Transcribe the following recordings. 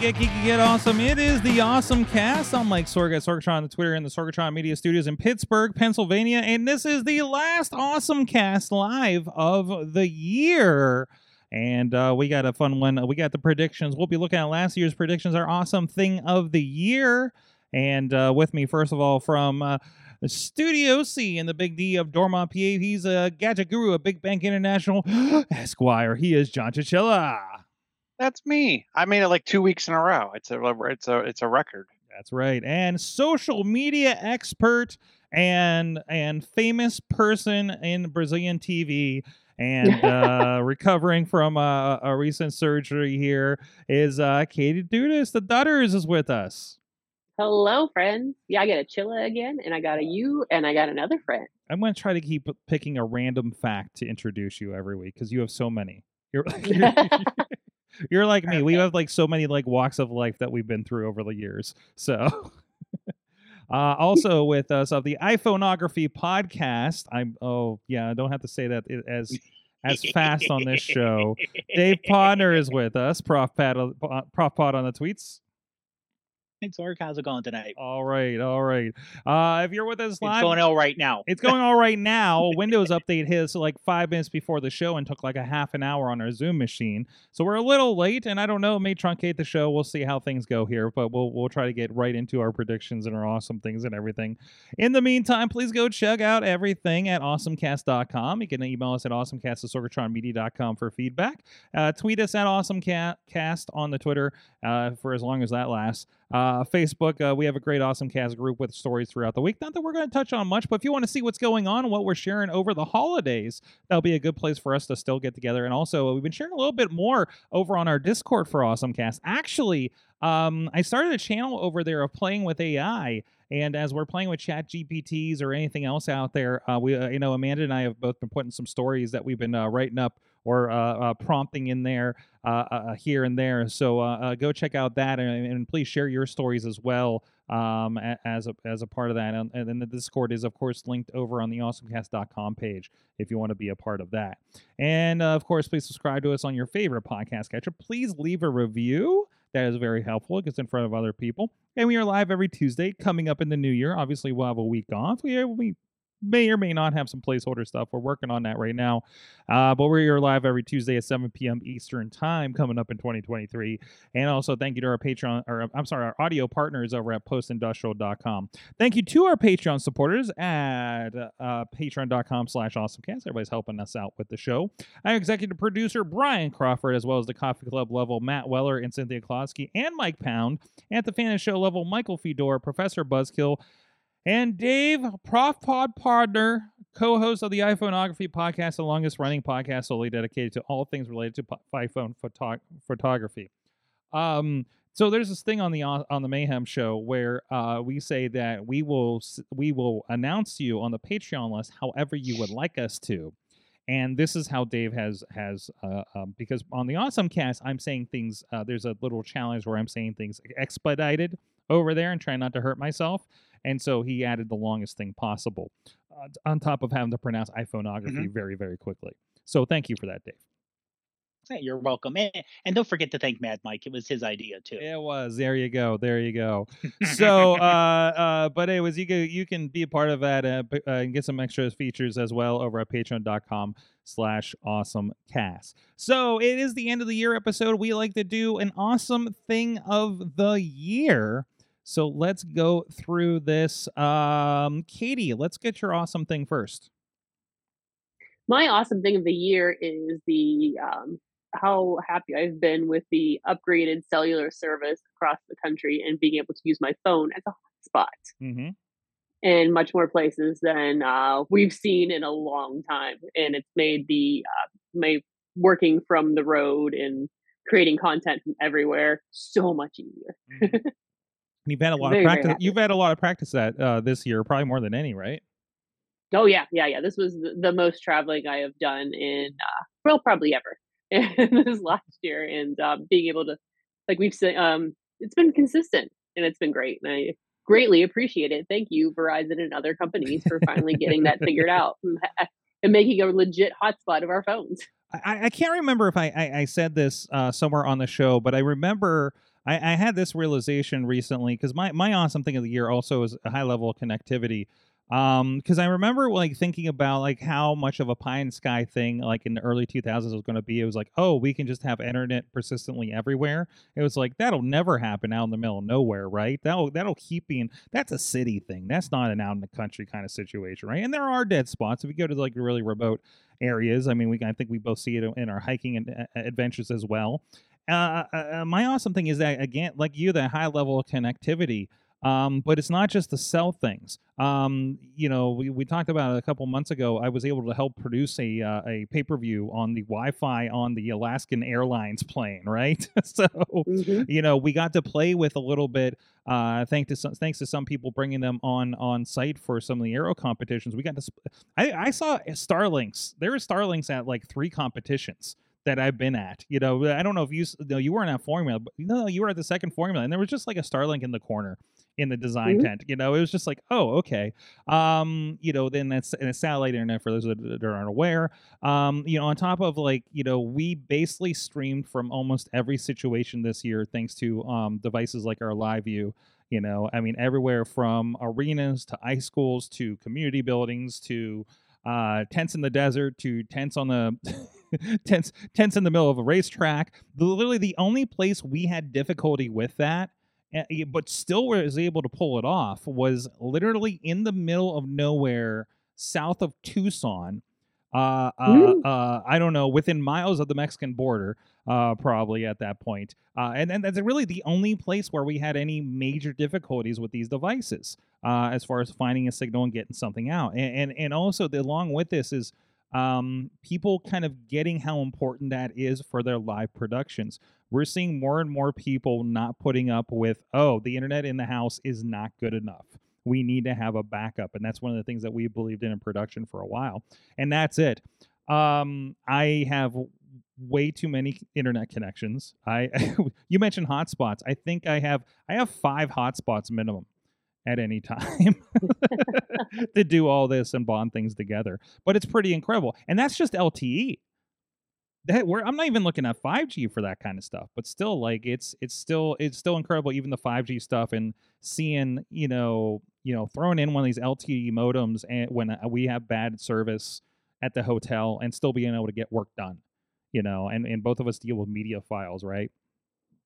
Get geeky, get awesome. It is the Awesome Cast. I'm Mike Sorg at Sorgatron on Twitter and the Sorgatron Media Studios in Pittsburgh, Pennsylvania, and this is the last Awesome Cast live of the year. And uh, we got a fun one. We got the predictions. We'll be looking at last year's predictions, our awesome thing of the year. And uh, with me, first of all, from uh, Studio C in the Big D of Dormont, PA, he's a gadget guru a Big Bank International Esquire. He is John Chichilla. That's me. I made it like two weeks in a row. It's a it's a it's a record. That's right. And social media expert and and famous person in Brazilian TV and uh, recovering from a, a recent surgery here is uh, Katie Dudas. The Dutters is with us. Hello, friends. Yeah, I got a Chilla again, and I got a you, and I got another friend. I'm going to try to keep picking a random fact to introduce you every week because you have so many. You're, you're, you're like me. We have like so many like walks of life that we've been through over the years. So. Uh, also with us of the iPhoneography podcast. I'm oh yeah, I don't have to say that as as fast on this show. Dave Potter is with us. Prof Pat, uh, Prof Pod on the tweets. Hey, Sorg, how's it going tonight? All right, all right. Uh, if you're with us live, It's going all right now. it's going all right now. Windows update his like five minutes before the show and took like a half an hour on our Zoom machine. So we're a little late, and I don't know, it may truncate the show. We'll see how things go here, but we'll we'll try to get right into our predictions and our awesome things and everything. In the meantime, please go check out everything at awesomecast.com. You can email us at awesomecast at sorgatronmedia.com for feedback. Uh, tweet us at awesomecast on the Twitter uh, for as long as that lasts. Uh, Facebook, uh, we have a great Awesome Cast group with stories throughout the week. Not that we're going to touch on much, but if you want to see what's going on what we're sharing over the holidays, that'll be a good place for us to still get together. And also, we've been sharing a little bit more over on our Discord for Awesome Cast. Actually, um, I started a channel over there of playing with AI. And as we're playing with Chat GPTs or anything else out there, uh, we, uh, you know, Amanda and I have both been putting some stories that we've been uh, writing up or uh, uh, prompting in there uh, uh, here and there. So go check out that and, and please share your stories as well um, as a, as a part of that. And, and then the Discord is, of course, linked over on the awesomecast.com page if you want to be a part of that. And of course, please subscribe to us on your favorite podcast catcher. Please leave a review. That is very helpful. It gets in front of other people. And we are live every Tuesday coming up in the new year. Obviously, we'll have a week off. We, we may or may not have some placeholder stuff. We're working on that right now. Uh, but we're here live every Tuesday at 7 p.m. Eastern Time coming up in 2023. And also, thank you to our Patreon, or I'm sorry, our audio partners over at postindustrial.com. Thank you to our Patreon supporters at uh, patreon.com slash awesomecast. Everybody's helping us out with the show. Our executive producer, Brian Crawford, as well as the Coffee Club level, Matt Weller and Cynthia Klosky, and Mike Pound. At the Fan Show level, Michael Fedor, Professor Buzzkill, and Dave, Prof Pod partner, co-host of the iPhoneography podcast, the longest running podcast solely dedicated to all things related to iPhone photo- photography. Um, so there's this thing on the on the Mayhem show where uh, we say that we will we will announce you on the Patreon list however you would like us to. And this is how Dave has has uh, um, because on the Awesome Cast I'm saying things. Uh, there's a little challenge where I'm saying things expedited over there and trying not to hurt myself. And so he added the longest thing possible, uh, on top of having to pronounce iPhoneography very very quickly. So thank you for that, Dave. Hey, You're welcome. And, and don't forget to thank Mad Mike. It was his idea too. It was. There you go. There you go. so, uh, uh, but anyways, you can you can be a part of that uh, uh, and get some extra features as well over at patreon.com slash awesome cast. So it is the end of the year episode. We like to do an awesome thing of the year. So let's go through this. Um, Katie, let's get your awesome thing first. My awesome thing of the year is the um, how happy I've been with the upgraded cellular service across the country and being able to use my phone as a hotspot Mm-hmm. in much more places than uh, we've seen in a long time. And it's made the uh, my working from the road and creating content from everywhere so much easier. Mm-hmm. You've had a lot Very, of practice. You've had a lot of practice at uh, this year, probably more than any, right? Oh yeah, yeah, yeah. This was the, most traveling I have done in uh, well, probably ever. This last year, and um, being able to, like we've said, um, it's been consistent and it's been great, and I greatly appreciate it. Thank you, Verizon and other companies, for finally getting that figured out and, and making a legit hotspot of our phones. I, I can't remember if I, I, I said this uh, somewhere on the show, but I remember I, I had this realization recently because my, my awesome thing of the year also is a high level of connectivity. Um, because I remember like thinking about like how much of a pie in sky thing like in the early 2000s was going to be. It was like, oh, we can just have internet persistently everywhere. It was like that'll never happen out in the middle of nowhere, right? That'll that'll keep being that's a city thing. That's not an out in the country kind of situation, right? And there are dead spots if you go to like really remote areas. I mean, we I think we both see it in our hiking and uh, adventures as well. Uh, uh, my awesome thing is that again, like you, that high level of connectivity. Um, but it's not just to sell things. Um, you know, we, we talked about it a couple months ago. I was able to help produce a uh, a pay per view on the Wi Fi on the Alaskan Airlines plane, right? so Mhm. you know we got to play with a little bit. Uh, thanks to some, thanks to some people bringing them on on site for some of the aero competitions. We got to. Sp- I I saw Starlinks. There were Starlinks at like three competitions that I've been at. You know, I don't know if you s- no, you weren't at Formula, but no, you were at the second Formula, and there was just like a Starlink in the corner in the design Mhm. tent. You know, it was just like, oh, okay. Um, you know, then that's and it's satellite internet for those that that aren't aware. Um, you know, on top of like, you know, we basically streamed from almost every situation this year thanks to um devices like our live view. You know, I mean, everywhere from arenas to high schools to community buildings to uh, tents in the desert to tents on the tents tents in the middle of a racetrack. Literally, the only place we had difficulty with that, but still was able to pull it off, was literally in the middle of nowhere, south of Tucson. Uh, uh, uh, I don't know, within miles of the Mexican border, uh, probably at that point. Uh, and and that's really the only place where we had any major difficulties with these devices uh, as far as finding a signal and getting something out. And and, and also, the, along with this is um, people kind of getting how important that is for their live productions. We're seeing more and more people not putting up with, oh, the internet in the house is not good enough. We need to have a backup. And that's one of the things that we believed in in production for a while. And that's it. Um, I have way too many internet connections. I you mentioned hotspots. I think I have I have five hotspots minimum at any time to do all this and bond things together. But it's pretty incredible. And that's just LTE. That I'm not even looking at 5G for that kind of stuff, but still like it's it's still it's still incredible even the 5G stuff and seeing, you know, you know, throwing in one of these LTE modems and when uh, we have bad service at the hotel and still being able to get work done. You know, and and both of us deal with media files, right?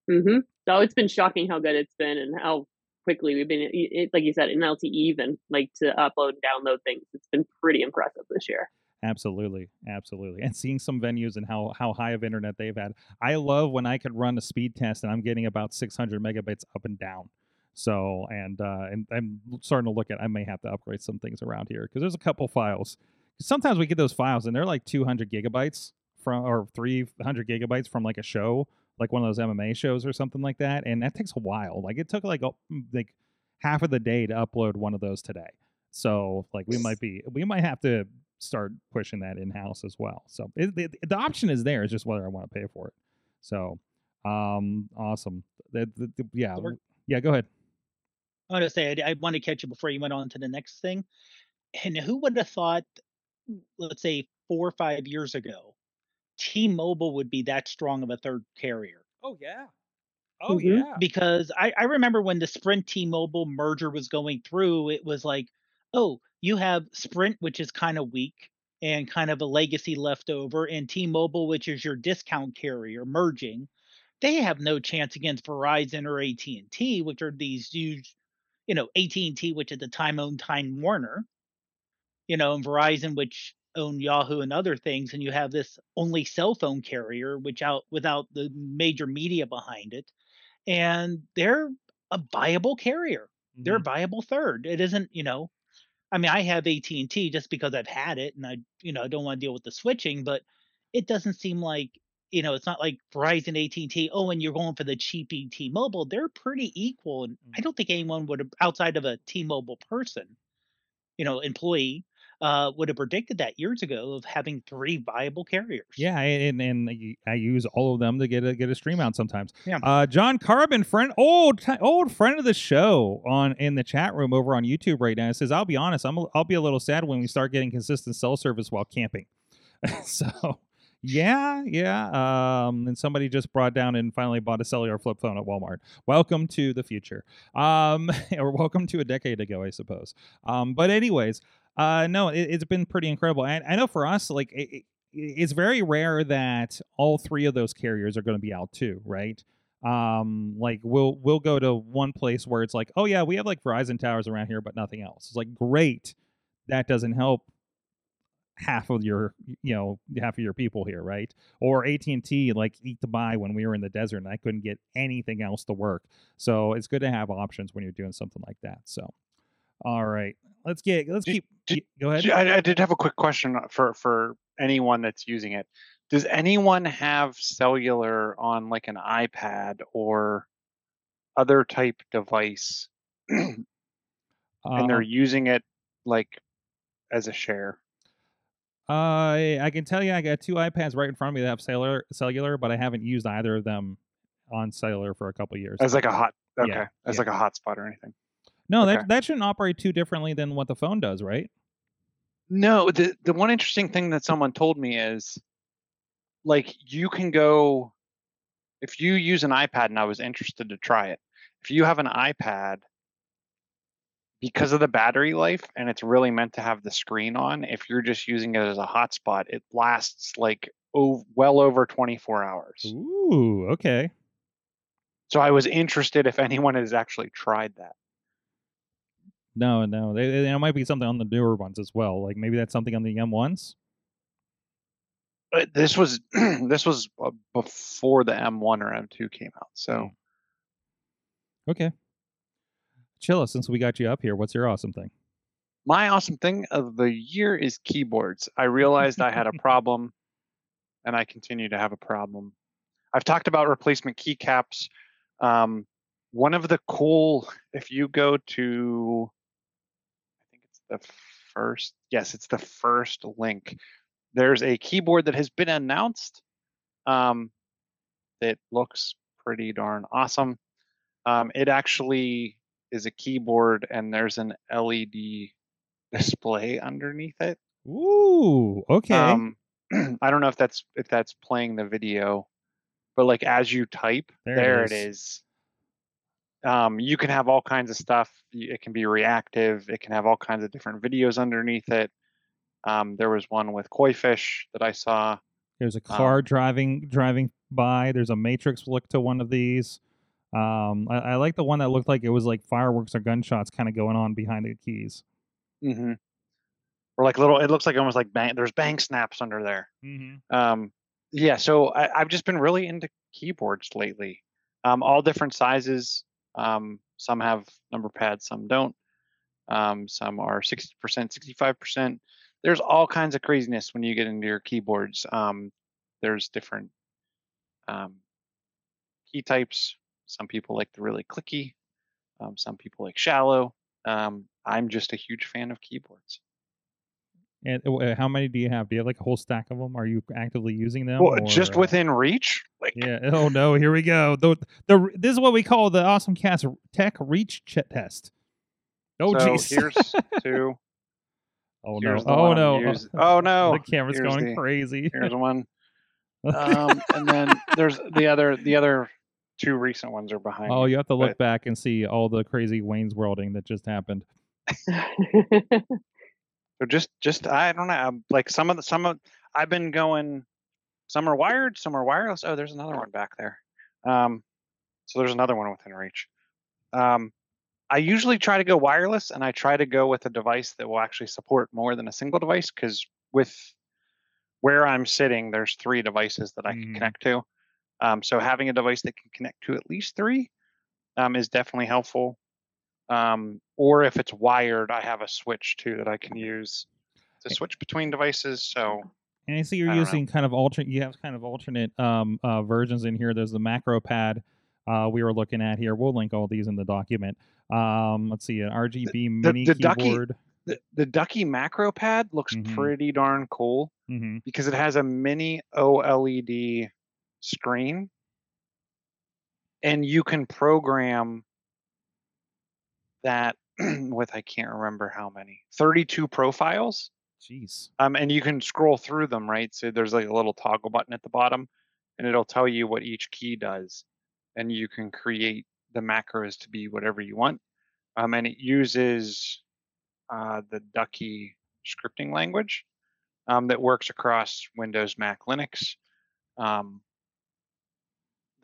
Hmm So it's been shocking how good it's been and how quickly we've been, it, like you said, in LTE even like to upload and download things. It's been pretty impressive this year. Absolutely, absolutely. And seeing some venues and how how high of internet they've had. I love when I could run a speed test and I'm getting about 600 megabits up and down. So and uh, and I'm starting to look at I may have to upgrade some things around here because there's a couple files. Sometimes we get those files and they're like 200 gigabytes from or 300 gigabytes from like a show, like one of those MMA shows or something like that, and that takes a while. Like it took like a, like half of the day to upload one of those today. So like we might be we might have to start pushing that in house as well. So it, the the option is there. It's just whether I want to pay for it. So um awesome. The, the, the- yeah yeah. Go ahead. I want to say I, I want to catch you before you went on to the next thing. And who would have thought, let's say four or five years ago, T-Mobile would be that strong of a third carrier? Oh yeah. Oh Mhm. yeah. Because I, I remember when the Sprint T-Mobile merger was going through, it was like, oh, you have Sprint, which is kind of weak and kind of a legacy left over, and T-Mobile, which is your discount carrier, merging. They have no chance against Verizon or AT&T, which are these huge, you know, AT&T, which at the time owned Time Warner, you know, and Verizon, which owned Yahoo and other things, and you have this only cell phone carrier, which out without the major media behind it, and they're a viable carrier. They're a Mhm. viable third. It isn't, you know, I mean, I have AT and T just because I've had it, and I, you know, I don't want to deal with the switching, but it doesn't seem like you know, it's not like Verizon, AT and T. Oh, and you're going for the cheapy T-Mobile. They're pretty equal, and I don't think anyone would outside of a T-Mobile person, you know, employee, uh, would have predicted that years ago of having three viable carriers. Yeah, and and I use all of them to get a get a stream out sometimes. Yeah. Uh, John Carbon, friend, old old friend of the show on in the chat room over on YouTube right now says, "I'll be honest, I'm a, I'll be a little sad when we start getting consistent cell service while camping." so. Yeah, yeah. Um, and somebody just brought down and finally bought a cellular flip phone at Walmart. Welcome to the future. Um, or welcome to a decade ago, I suppose. Um, but anyways, uh, no, it, it's been pretty incredible. And I know for us, like it, it- it's very rare that all three of those carriers are going to be out too, right? Um, like we'll we'll go to one place where it's like, oh yeah, we have like Verizon towers around here, but nothing else. It's like great, that doesn't help half of your you know half of your people here right or at&t like eat to buy when we were in the desert and i couldn't get anything else to work so it's good to have options when you're doing something like that so all right let's get let's Do- keep y- go ahead I, I did have a quick question for for anyone that's using it. Does anyone have cellular on like an iPad or other type device, and they're Uh, using it like as a share? I I can tell you I got two iPads right in front of me that have cellular cellular, but I haven't used either of them on cellular for a couple years. As like a hot okay, Yeah, as yeah. like a hotspot or anything. No, okay. that that shouldn't operate too differently than what the phone does, right? No, the the one interesting thing that someone told me is like you can go if you use an iPad and I was interested to try it. If you have an iPad because of the battery life and it's really meant to have the screen on, if you're just using it as a hotspot, it lasts like oh, well over 24 hours. Ooh, okay. So I was interested if anyone has actually tried that. No, no, they, they- there might be something on the newer ones as well. Like maybe that's something on the M1s. But this was this was uh, before the M1 or M2 came out. So Okay. Chilla, since we got you up here, what's your awesome thing? My awesome thing of the year is keyboards. I realized I had a problem and I continue to have a problem. I've talked about replacement keycaps. Um, one of the cool, if you go to, I think it's the first, yes, it's the first link. There's a keyboard that has been announced um, that looks pretty darn awesome. Um, it actually is a keyboard and there's an LED display underneath it. Ooh, okay. Um, I don't know if that's if that's playing the video, but like as you type, There there, it it is. Um, you can have all kinds of stuff. It can be reactive. It can have all kinds of different videos underneath it. Um, there was one with koi fish that I saw. There's a um, car driving driving by. There's a Matrix look to one of these. Um, I, I like the one that looked like it was like fireworks or gunshots kind of going on behind the keys. Mm-hmm. Or like little. It looks like almost like bang. There's bang snaps under there. Mm-hmm. Um, yeah, so I, I've just been really into keyboards lately. Um, all different sizes. Um, some have number pads, some don't. Um, some are 60%, 65%. There's all kinds of craziness when you get into your keyboards. Um, there's different um, key types. Some people like the really clicky. Um, some people like shallow. Um, I'm just a huge fan of keyboards. And uh, how many do you have? Do you have like a whole stack of them? Are you actively using them? Well, just or, uh, within reach, like Yeah. Oh no. Here we go. The the this is what we call the awesome cast tech reach ch- test. Oh so jeez. here's two. oh no. here's the Oh one no. I'm. Oh no. The camera's Here's going the- crazy. Here's one. Um, and then there's the other the other two recent ones are behind. oh, me. you have to look but- back and see all the crazy Wayne's worlding that just happened. So just just I don't know. um, Like some of the some of I've been going. Some are wired, some are wireless. Oh, there's another one back there. Um, so there's another one within reach. Um, I usually try to go wireless, and I try to go with a device that will actually support more than a single device. Because with where I'm sitting, there's three devices that I can connect to. Um, so having a device that can connect to at least three um, is definitely helpful. Um, or if it's wired, I have a switch too that I can use to switch between devices. So And I see you're I know. using kind of alternate. You have kind of alternate um, uh, versions in here. There's the macro pad uh, we were looking at here. We'll link all these in the document. Um, let's see, an RGB the- mini the Ducky- keyboard. The, the Ducky macro pad looks Mhm. pretty darn cool hmm because it has a mini OLED screen and you can program that with I can't remember how many 32 profiles? Jeez. um, and you can scroll through them right? So there's like a little toggle button at the bottom and it'll tell you what each key does and you can create the macros to be whatever you want. Um, and it uses uh, the ducky scripting language um, that works across windows mac linux. Um,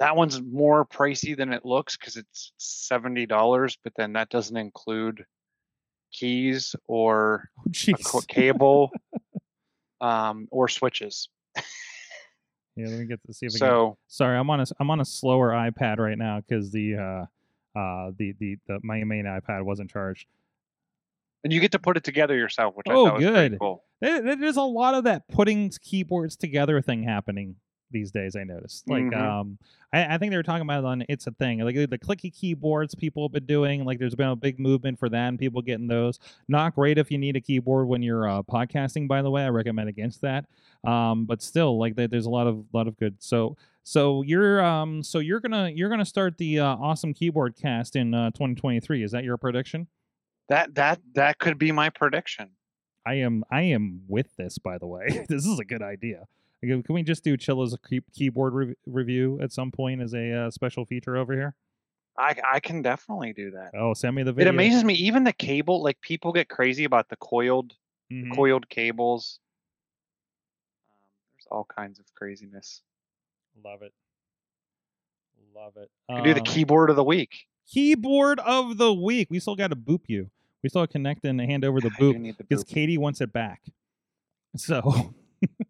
that one's more pricey than it looks because it's $70 but then that doesn't include keys or Oh, cable um, or switches. Yeah, let me get to see if I can. So Sorry, I'm on a I'm on a slower iPad right now because the uh uh the, the the my main iPad wasn't charged. and you get to put it together yourself, which I Oh, thought was pretty good. cool. There, there- there's a lot of that putting keyboards together thing happening these days. I noticed. Like, Mhm. um, I, I think they were talking about it on it's a thing. Like the clicky keyboards people have been doing. Like, there's been a big movement for that, and people getting those. Not great if you need a keyboard when you're uh, podcasting. By the way, I recommend against that. Um, but still, like, there- there's a lot of lot of good. So. So you're um so you're gonna you're gonna start the uh, awesome keyboard cast in uh, 2023. Is that your prediction? That that that could be my prediction. I am I am with this by the way. this is a good idea. Like, Can we just do Chilla's keyboard rev- review at some point as a uh, special feature over here? I I can definitely do that. Oh, send me the video. It amazes me, even the cable. Like people get crazy about the coiled Mhm. coiled cables. Um, there's all kinds of craziness. Love it. Love it. You can do the Um, keyboard of the week. keyboard of the week. We still got to boop you. We still connect and hand over the boop because. Katie wants it back. So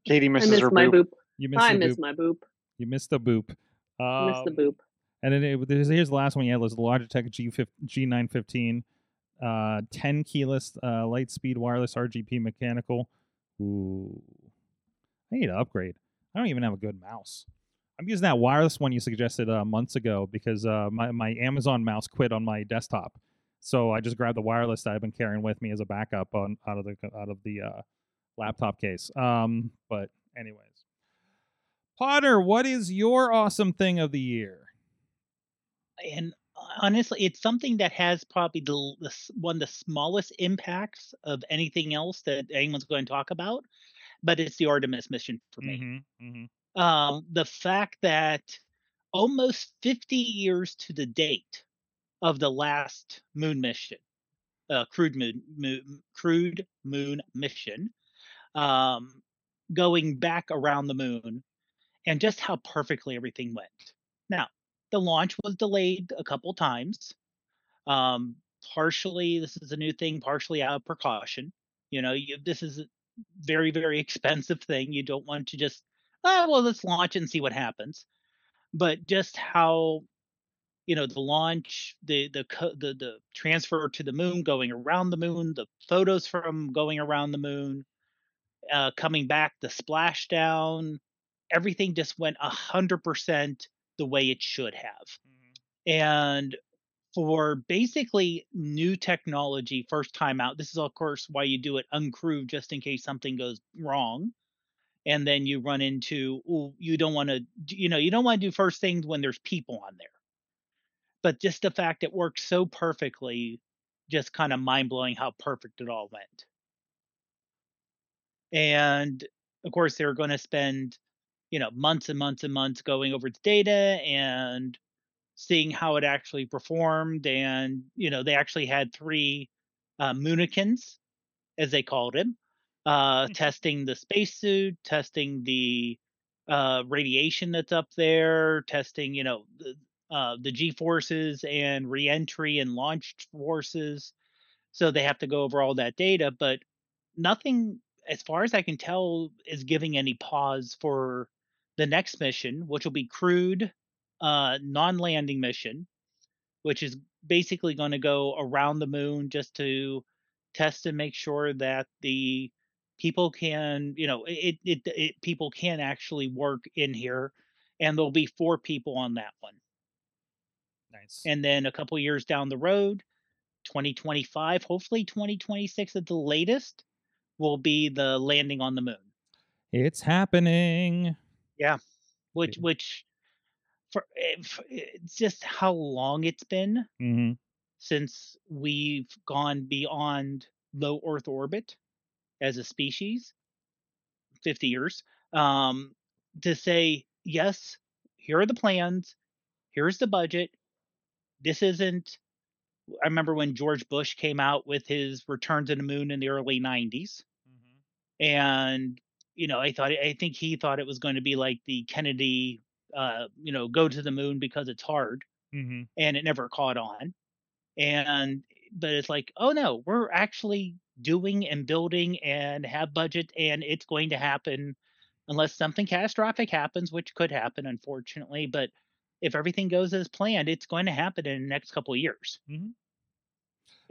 Katie I misses miss her my boop. boop. you missed I miss boop. my boop. You missed the boop. I miss the Um, boop. And then it, here's the last one you had was the Logitech G5, G915, uh, 10 keyless uh, light speed wireless RGB mechanical. Ooh, I need to upgrade. I don't even have a good mouse. I'm using that wireless one you suggested uh, months ago because uh, my my Amazon mouse quit on my desktop, so I just grabbed the wireless that I've been carrying with me as a backup on out of the out of the uh, laptop case. Um, but anyways, Potter, what is your awesome thing of the year? and honestly, it's something that has probably the, the one of the smallest impacts of anything else that anyone's going to talk about, but it's the Artemis mission for me. Mm-hmm, mm-hmm. Um, the fact that almost 50 years to the date of the last moon mission, uh, crewed moon, moon crewed moon mission, um, going back around the moon, and just how perfectly everything went. Now, the launch was delayed a couple times. Um, partially, this is a new thing, partially out of precaution. You know, you, this is a very, very expensive thing. You don't want to just, ah, well, let's launch and see what happens. But just how, you know, the launch, the the the the transfer to the moon, going around the moon, the photos from going around the moon, uh, coming back, the splashdown, everything just went a hundred percent the way it should have. And for basically new technology, first time out, this is of course why you do it uncrewed just in case something goes wrong. And then you run into, ooh, you don't want to, you know, you don't want to do first things when there's people on there. But just the fact it worked so perfectly, just kind of mind blowing how perfect it all went. And of course, they're going to spend, you know, months and months and months going over the data and seeing how it actually performed. And, you know, they actually had three uh, Moonikins, as they called him, uh, testing the spacesuit, testing the uh, radiation that's up there, testing, you know, the, uh, the G forces and reentry and launch forces. So they have to go over all that data, but nothing, as far as I can tell, is giving any pause for the next mission, which will be crewed uh, non-landing mission, which is basically going to go around the moon just to test and make sure that the people can, you know, it, it, it people can actually work in here, and there'll be four people on that one. Nice. And then a couple years down the road, 2025, hopefully 2026 at the latest, will be the landing on the moon. it's happening. Yeah, which, Yeah. which, for if, it's just how long it's been hmm since we've gone beyond low Earth orbit as a species 50 years um, to say, yes, here are the plans, here's the budget. This isn't. I remember when George Bush came out with his return to the moon in the early 90s. And, you know, I thought, I think he thought it was going to be like the Kennedy, uh, you know, go to the moon because it's hard hmm and it never caught on. And but it's like, oh no, we're actually doing and building and have budget and it's going to happen unless something catastrophic happens, which could happen unfortunately, but if everything goes as planned, it's going to happen in the next couple of years. Mhm.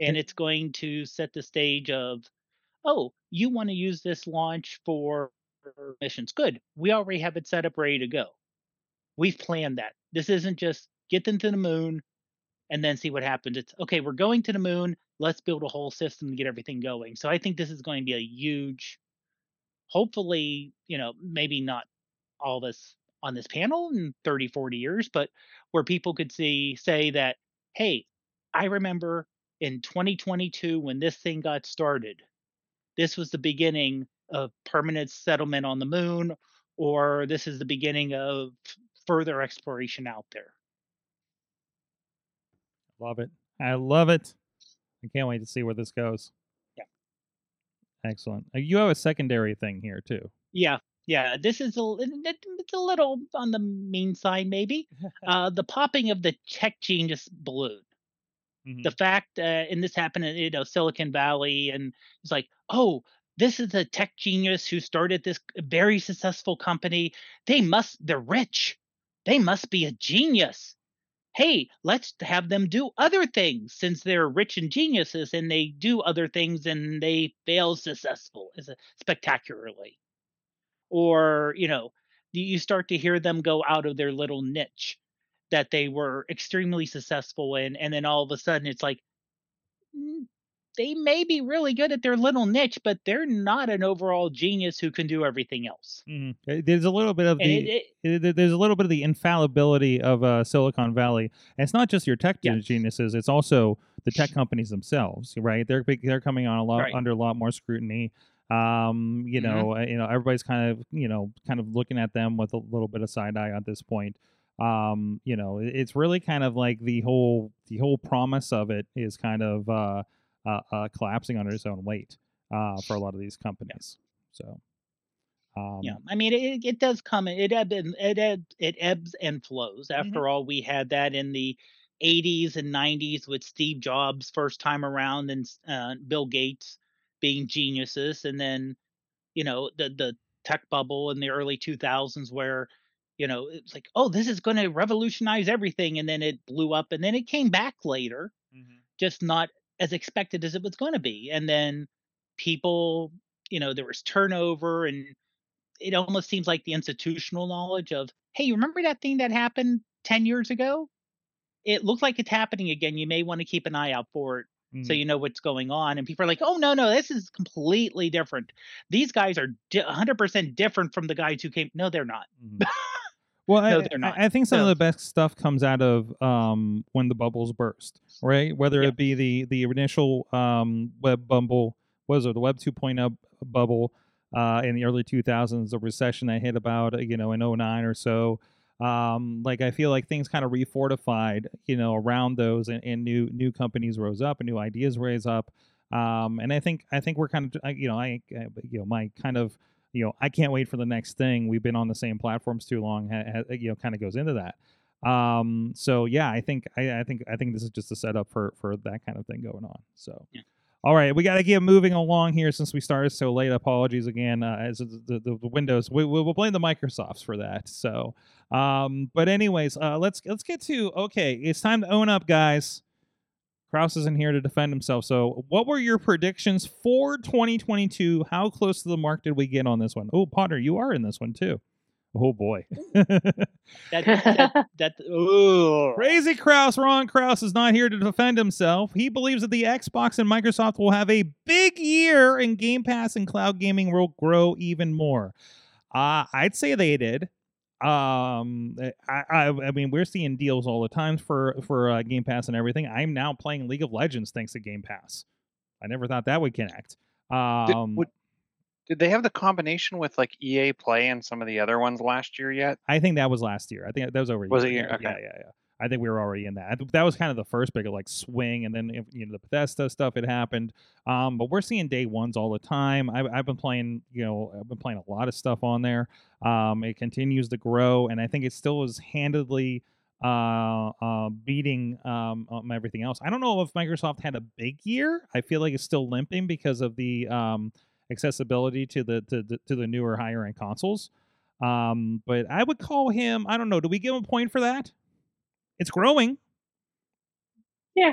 And it's going to set the stage of, oh, you want to use this launch for missions. Good. We already have it set up ready to go. We've planned that. This isn't just get them to the moon and then see what happens. It's okay, we're going to the moon. Let's build a whole system to get everything going. So I think this is going to be a huge, hopefully, you know, maybe not all this on this panel in 30, 40 years, but where people could see, say that, hey, I remember in 2022 when this thing got started, this was the beginning of permanent settlement on the moon, or this is the beginning of further exploration out there. Love it. I love it. I can't wait to see where this goes. Yeah. Excellent. Uh, You have a secondary thing here too. Yeah, yeah. This is a it's a little on the mean side, maybe. uh, the popping of the tech genius balloon. Mhm. The fact, uh, and this happened in you know Silicon Valley, and it's like, oh, this is a tech genius who started this very successful company. They must, they're rich. They must be a genius. Hey, let's have them do other things since they're rich and geniuses, and they do other things and they fail successful, is spectacularly or you know you start to hear them go out of their little niche that they were extremely successful in and then all of a sudden it's like "Mm, they may be really good at their little niche but they're not an overall genius who can do everything else. Uh, There's a little bit of and the it, it, uh, there's a little bit of the infallibility of uh, Silicon Valley. And it's not just your tech Yeah. geniuses; it's also the tech companies themselves, right? They're big, they're coming on a lot Right. under a lot more scrutiny. Um, you Mhm. know, uh, you know, everybody's kind of you know kind of looking at them with a little bit of side eye at this point. Um, you know, it's really kind of like the whole the whole promise of it is kind of uh, uh, uh, collapsing under its own weight uh, for a lot of these companies. So. Um, yeah i mean it, it does come it ebb and it, ebb, it ebbs and flows after all we had that in the 80s and 90s with steve jobs first time around and uh, bill gates being geniuses and then you know the the tech bubble in the early 2000s where you know it's like oh this is going to revolutionize everything and then it blew up and then it came back later just not as expected as it was going to be and then people you know there was turnover and it almost seems like the institutional knowledge of hey you remember that thing that happened 10 years ago? It looks like it's happening again. You may want to keep an eye out for it so mhm. you know what's going on and people are like oh no no this is completely different. These guys are di- 100% different from the guys who came no they're not. Mhm. Well, No, I, they're not. I think some of the best stuff comes out of um, when the bubbles burst, right? Whether Yeah. it be the the initial um, web bubble, was it the Web 2.0 bubble uh, in the early 2000s, the recession that hit about you know in 09 or so. Um, like I feel like things kind of refortified, you know, around those, and, and new new companies rose up, and new ideas rose up. Um, and I think I think we're kind of you know I, I you know my kind of you know, I can't wait for the next thing. We've been on the same platforms too long. Ha, ha, you know, kind of goes into that. Um, so yeah, I think I, I think I think this is just a setup for for that kind of thing going on. So. Yeah. All right, we got to get moving along here since we started so late. Apologies again, uh, as the, the, the Windows. We, we, we'll blame the Microsofts for that. So, um, but anyways, uh, let's let's get to okay. It's time to own up, guys. Kraus isn't here to defend himself. So, what were your predictions for 2022? How close to the mark did we get on this one? Oh, Potter, you are in this one too. Oh boy. That that, that ooh. Crazy Kraus, Ron Kraus is not here to defend himself. He believes that the Xbox and Microsoft will have a big year and Game Pass and cloud gaming will grow even more. Uh, I'd say they did. Um, I, I, I mean, we're seeing deals all the time for for uh, Game Pass and everything. I'm now playing League of Legends thanks to Game Pass. I never thought that would connect. Did, Um, would- did they have the combination with like EA Play and some of the other ones last year yet? I think that was last year. I think that was over. Was year it year? Okay. Yeah, yeah, yeah. I think we were already in that. That was kind of the first big like swing, and then you know the Bethesda stuff had happened. Um, but we're seeing day ones all the time. I've, I've been playing, you know, I've been playing a lot of stuff on there. Um, it continues to grow, and I think it still is handedly uh, uh, beating um, um, everything else. I don't know if Microsoft had a big year. I feel like it's still limping because of the um, accessibility to the to, the to the newer higher end consoles. Um, but I would call him. I don't know. Do we give him a point for that? It's growing. Yeah.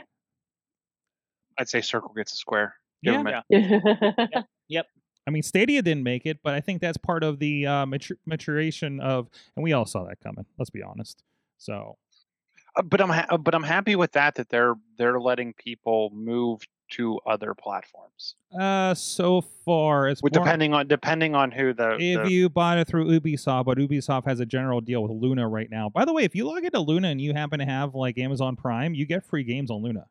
I'd say Circle gets a square. Give Yeah. 'em it. yeah. I mean, Stadia didn't make it, but I think that's part of the uh, matur- maturation of, and we all saw that coming. Let's be honest. So Uh, But I'm ha- but I'm happy with that that they're they're letting people move to other platforms. uh, so far it's With more- depending on depending on who the, if the you bought it through Ubisoft, but Ubisoft has a general deal with Luna right now. By the way, if you log into Luna and you happen to have like Amazon Prime, you get free games on Luna.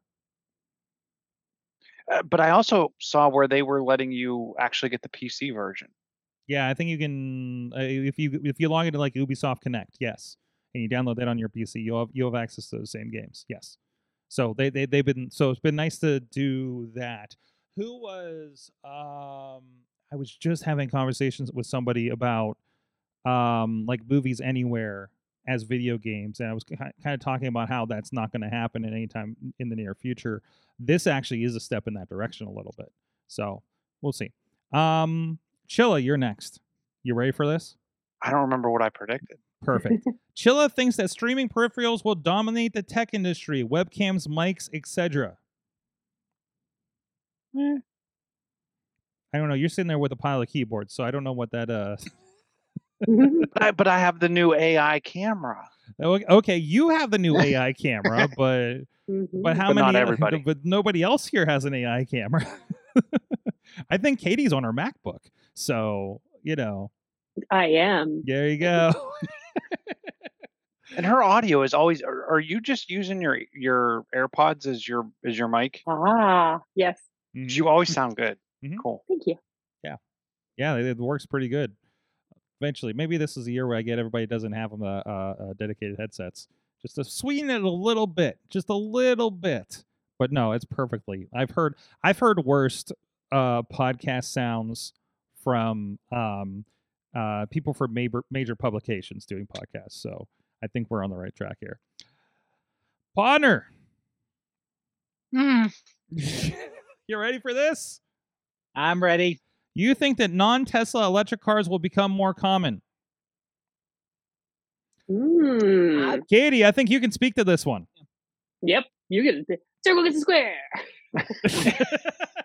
uh, but I also saw where they were letting you actually get the PC version. Yeah, I think you can uh, if you if you log into like Ubisoft Connect, yes, and you download that on your PC, you'll have you'll have access to those same games. Yes, so they they they've been so it's been nice to do that. Who was um I was just having conversations with somebody about um like movies anywhere as video games, and I was kind of talking about how that's not going to happen at any time in the near future. This actually is a step in that direction a little bit. So we'll see. Um, Chilla, you're next. You ready for this? I don't remember what I predicted. Perfect. Chilla thinks that streaming peripherals will dominate the tech industry, webcams, mics, etc. Eh. I don't know. You're sitting there with a pile of keyboards, so I don't know what that uh But I, but I have the new AI camera. Okay, you have the new AI camera, but Mhm. but how But many not everybody. but nobody else here has an AI camera. I think Katie's on her MacBook. So, you know, I am. there you go. And her audio is always. Are, are you just using your your AirPods as your as your mic? Ah, yes. Mhm. You always sound good. Mhm. Cool. Thank you. yeah, it, it works pretty good. Eventually, maybe this is the year where I get everybody doesn't have them uh, uh, uh, dedicated headsets, just to sweeten it a little bit, just a little bit. But no, it's perfectly. I've heard I've heard worst uh, podcast sounds from um, uh, people for major major publications doing podcasts. So I think we're on the right track here. Bonner, Hmm, you ready for this? I'm ready. You think that non-Tesla electric cars will become more common? Mm. Katie, I think you can speak to this one. Yep. You can. Circle gets a square.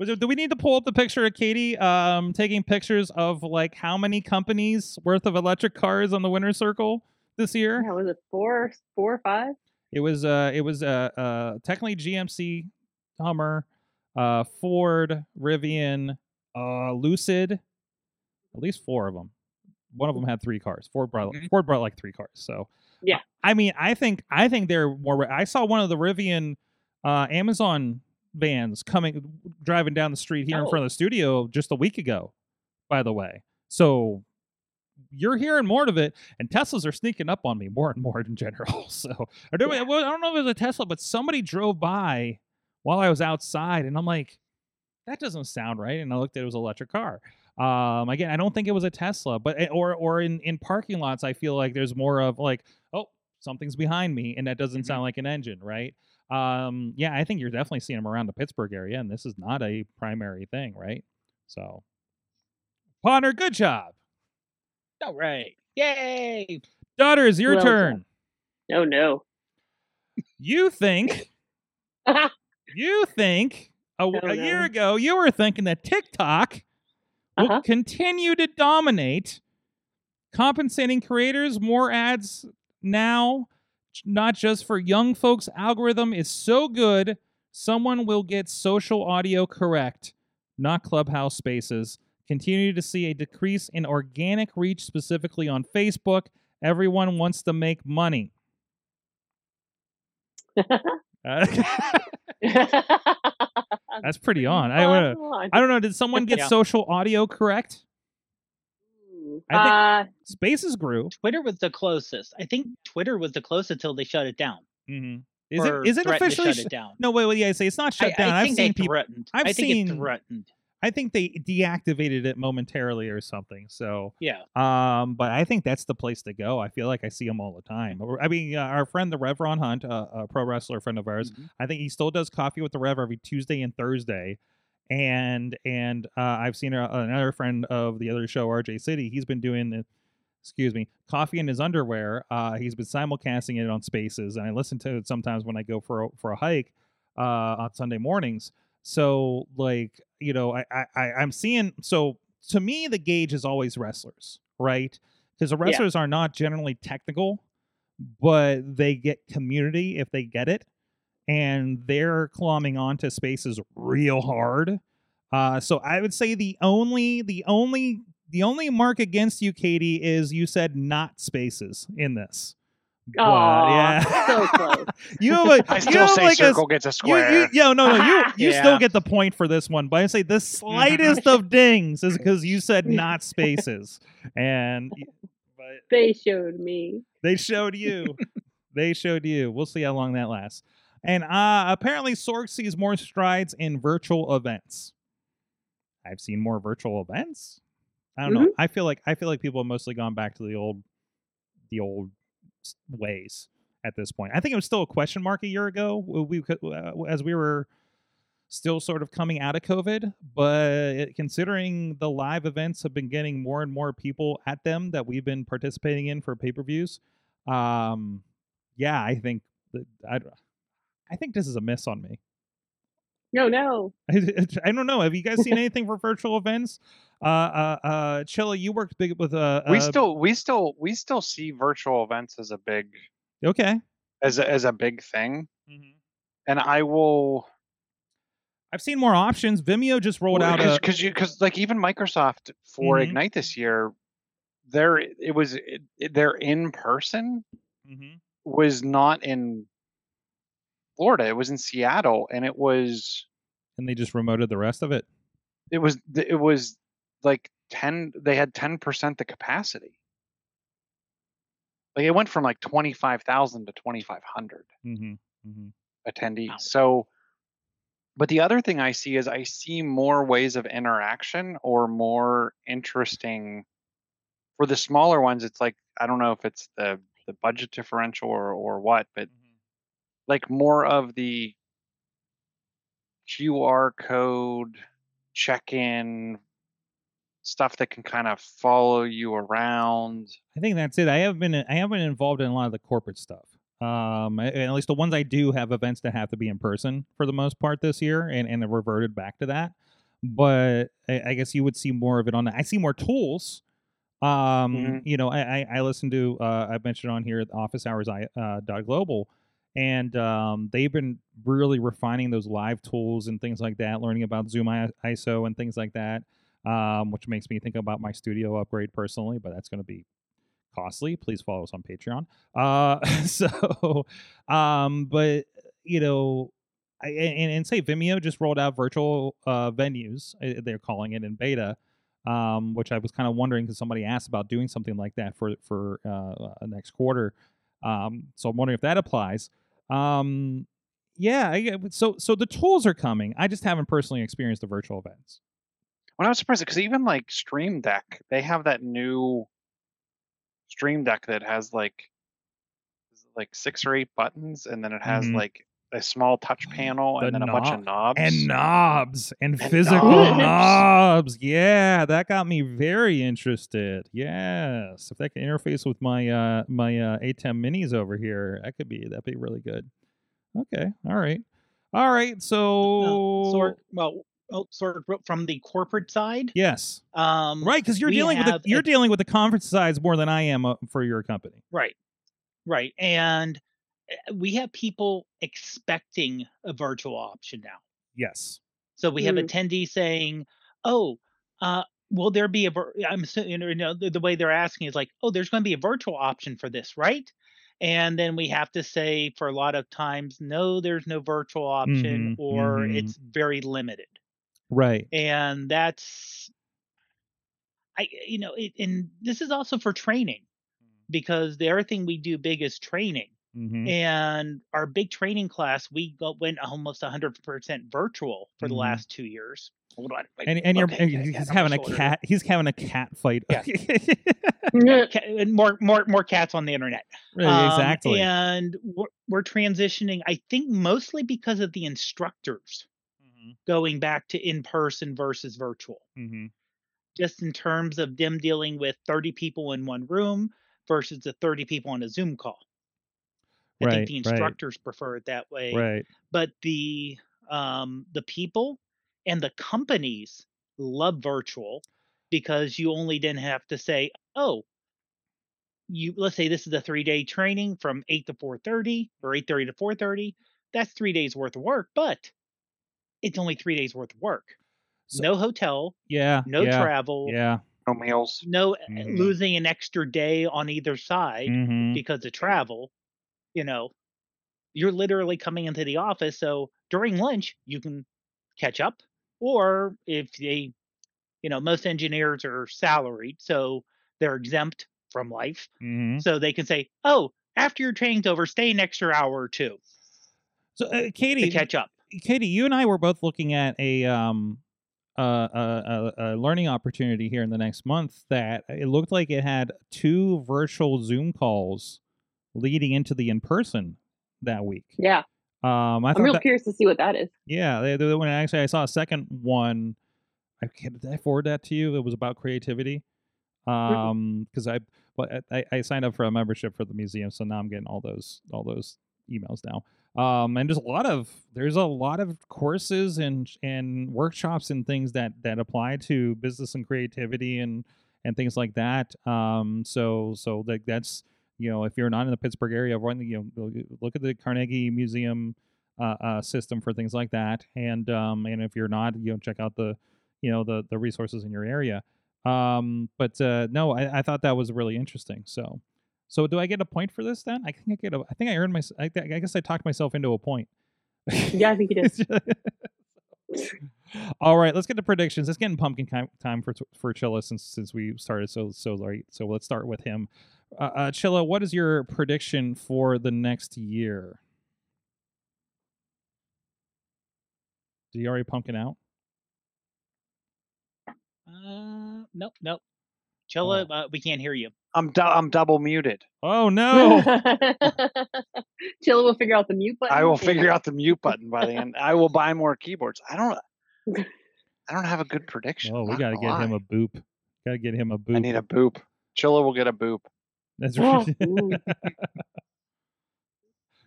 Was it, do we need to pull up the picture of Katie um, taking pictures of like how many companies worth of electric cars on the winner circle this year? Yeah, was it four, four or five? It was uh, it was uh, uh, technically GMC, Hummer, uh, Ford, Rivian, uh, Lucid, at least four of them. One of them had three cars. Ford brought Mhm. Ford brought like three cars. So Yeah. I mean, I think I think they're more. I saw one of the Rivian uh, Amazon vans coming driving down the street here in Oh. front of the studio just a week ago. By the way, so you're hearing more of it, and Teslas are sneaking up on me more and more in general. So I don't, Yeah. I don't know if it was a Tesla, but somebody drove by while I was outside, and I'm like, that doesn't sound right. And I looked at it, it was an electric car. Um, again, I don't think it was a Tesla, but or or in in parking lots, I feel like there's more of like, oh, something's behind me, and that doesn't Mhm. sound like an engine, right? Um, yeah, I think you're definitely seeing them around the Pittsburgh area, and this is not a primary thing, right? So, Potter, good job. All right. Yay. Daughter Daughters, your Well turn. done. Oh no. You think you think a, Oh, a year ago you were thinking that TikTok will Uh-huh. continue to dominate, compensating creators more ads now, not just for young folks. Algorithm is so good, someone will get social audio correct, not Clubhouse Spaces. Continue to see a decrease in organic reach, specifically on Facebook. Everyone wants to make money. Uh, that's pretty on. I, wanna- I don't know. Did someone get Yeah. social audio correct? I Uh, Spaces grew. Twitter was the closest. I think Twitter was the closest until they shut it down. Mm-hmm. Is it is it officially? shut it down? no, wait, wait. Yeah, say it's not shut I, down. I have think seen people. threatened. I've I think seen- threatened. I think they deactivated it momentarily or something. So, Yeah. um, but I think that's the place to go. I feel like I see them all the time. I mean, uh, our friend the Rev Ron Hunt, uh, a pro wrestler friend of ours, Mhm. I think he still does coffee with the Rev every Tuesday and Thursday. And and uh, I've seen a, another friend of the other show, RJ City. He's been doing the, excuse me, coffee in his underwear. Uh, he's been simulcasting it on Spaces, and I listen to it sometimes when I go for a, for a hike uh, on Sunday mornings. So like you know, I, I I'm seeing. So to me, the gauge is always wrestlers, right? Because the wrestlers are not generally technical, but they get community if they get it and they're climbing onto spaces real hard. Uh, so I would say the only the only the only mark against you, Katie, is you said not spaces in this. But, Aw, yeah, so close. you have a, I you still have say like a- circle gets a you, square. you, yeah, no, no, you you Yeah. still get the point for this one, but I say the slightest of dings is because you said not spaces, and but They showed me. they showed you. they showed you. We'll see how long that lasts. And uh, apparently, Sorg sees more strides in virtual events. I've seen more virtual events. I don't know. I feel like I feel like people have mostly gone back to the old, the old ways at this point. I think it was still a question mark a year ago. We uh, as we were still sort of coming out of COVID, but it- considering the live events have been getting more and more people at them that we've been participating in for pay per views, um, yeah, I think that I, I think this is a miss on me. No, no. I, I don't know. Have you guys seen anything for virtual events? Uh, uh, uh, Chilla, you worked big with uh, we uh, still we still we still see virtual events as a big okay. as a, as a big thing Mm-hmm. and i will I've seen more options. Vimeo just rolled out a because you because like even microsoft for Mhm. ignite this year there it was it, it- their in person mm-hmm. was not in florida it was in seattle and it was and they just remoted the rest of it. it was it was like 10 they had 10% the capacity like it went from like 25,000 to 2500 Mm-hmm. Mm-hmm. attendees. Wow. So, but the other thing I see is I see more ways of interaction or more interesting for the smaller ones. It's like I don't know if it's the the budget differential or or what, but like more of the QR code check-in stuff that can kind of follow you around. I think that's it. I have been I have been involved in a lot of the corporate stuff. Um, at least the ones I do have events that have to be in person for the most part this year, and and reverted back to that. But I, I guess you would see more of it on that. I see more tools. Um, Mhm. you know, I I, I listen to uh, I mentioned on here Office Hours I uh, dot global, and um, they've been really refining those live tools and things like that, learning about Zoom ISO and things like that. Um, which makes me think about my studio upgrade personally, but that's going to be costly. Please follow us on Patreon. Uh, so, um, but you know, I, and, and say Vimeo just rolled out virtual uh, venues. uh, They're calling it in beta, um, which I was kind of wondering because somebody asked about doing something like that for for uh, uh, next quarter. Um, so I'm wondering if that applies. Um, yeah, I, so so the tools are coming. I just haven't personally experienced the virtual events. When I was surprised because even like Stream Deck, they have that new Stream Deck that has like like six or eight buttons, and then it has Mhm. like a small touch panel The and then a bunch of knobs. and knobs and, And physical knobs. knobs. Yeah, that got me very interested. Yes, if that can interface with my uh my uh, ATEM minis over here, that could be that'd be really good. Okay, all right. All right, Uh, so sort well, oh, sort of from the corporate side. yes, Um, right, because you're dealing with the, you're a- dealing with the conference size more than I am uh, for your company. Right. Right. And uh, we have people expecting a virtual option now. Yes. So we have Mm. attendees saying, "Oh, uh, will there be a?" I'm so, you know, the, the way they're asking is like, "Oh, there's going to be a virtual option for this, right?" And then we have to say for a lot of times, "No, there's no virtual option, Mhm, or mhm. it's very limited." Right. And that's, I you know, it, and this is also for training because the other thing we do big is training. Hmm And our big training class, we go, went almost 100% virtual for the Mhm. last two years. Hold on. wait, And and you're okay, and yeah, he's yeah, having a almost ordered it. cat. He's having a cat fight. Yeah. And more, more, more cats on the internet. Right, Um, exactly. And we're, we're transitioning, I think, mostly because of the instructors Mhm, going back to in person versus virtual. mhm. Just in terms of them dealing with 30 people in one room versus the 30 people on a Zoom call. I Right, think the right. instructors prefer it that way. Right. but the um the people and the companies love virtual because you only then have to say oh you let's say this is a three day training from 8 to 4.30 or 8.30 to 4.30 that's three days worth of work but it's only three days worth of work So- no hotel Yeah. no yeah, travel Yeah. No meals. no uh, Mhm. losing an extra day on either side hmm because of travel, you know, you're literally coming into the office. So during lunch, you can catch up. Or if they, you know, most engineers are salaried, so they're exempt from life. hmm So they can say, oh, after your training's over, stay an extra hour or two So, uh, to Katie, catch up. Katie, you and I were both looking at a um uh, a, a, a learning opportunity here in the next month that it looked like it had two virtual Zoom calls leading into the in person that week. yeah. Um, I I'm real that, curious to see what that is. yeah, they, they, when actually I saw a second one, I can't- did I forward that to you? It was about creativity. Um, because I but I, I signed up for a membership for the museum, so now I'm getting all those all those emails now. Um, and there's a lot of there's a lot of courses and and workshops and things that that apply to business and creativity and and things like that. Um, so so like that's you know if you're not in the Pittsburgh area, run you know look at the Carnegie Museum uh, uh, system for things like that. And um, and if you're not, you know, check out the you know the the resources in your area. Um, but uh, no, I, I thought that was really interesting. So so do I get a point for this then? I think I get a. I think I earned my. I, I guess I talked myself into a point. Yeah, I think you did. All right, let's get to predictions. It's getting pumpkin time, time for for Chilla since since we started so so late. So let's start with him. Uh, uh, Chilla, what is your prediction for the next year? Did you already pumpkin out? Uh, nope, nope. Chilla, Oh. uh, we can't hear you. I'm du- I'm double muted. Oh no! Chilla will figure out the mute button. I will and- figure out the mute button by the end. I will buy more keyboards. I don't. I don't have a good prediction. oh, we got to gonna get him a boop. Got to get him a boop. I need a boop. Chilla will get a boop. That's right. do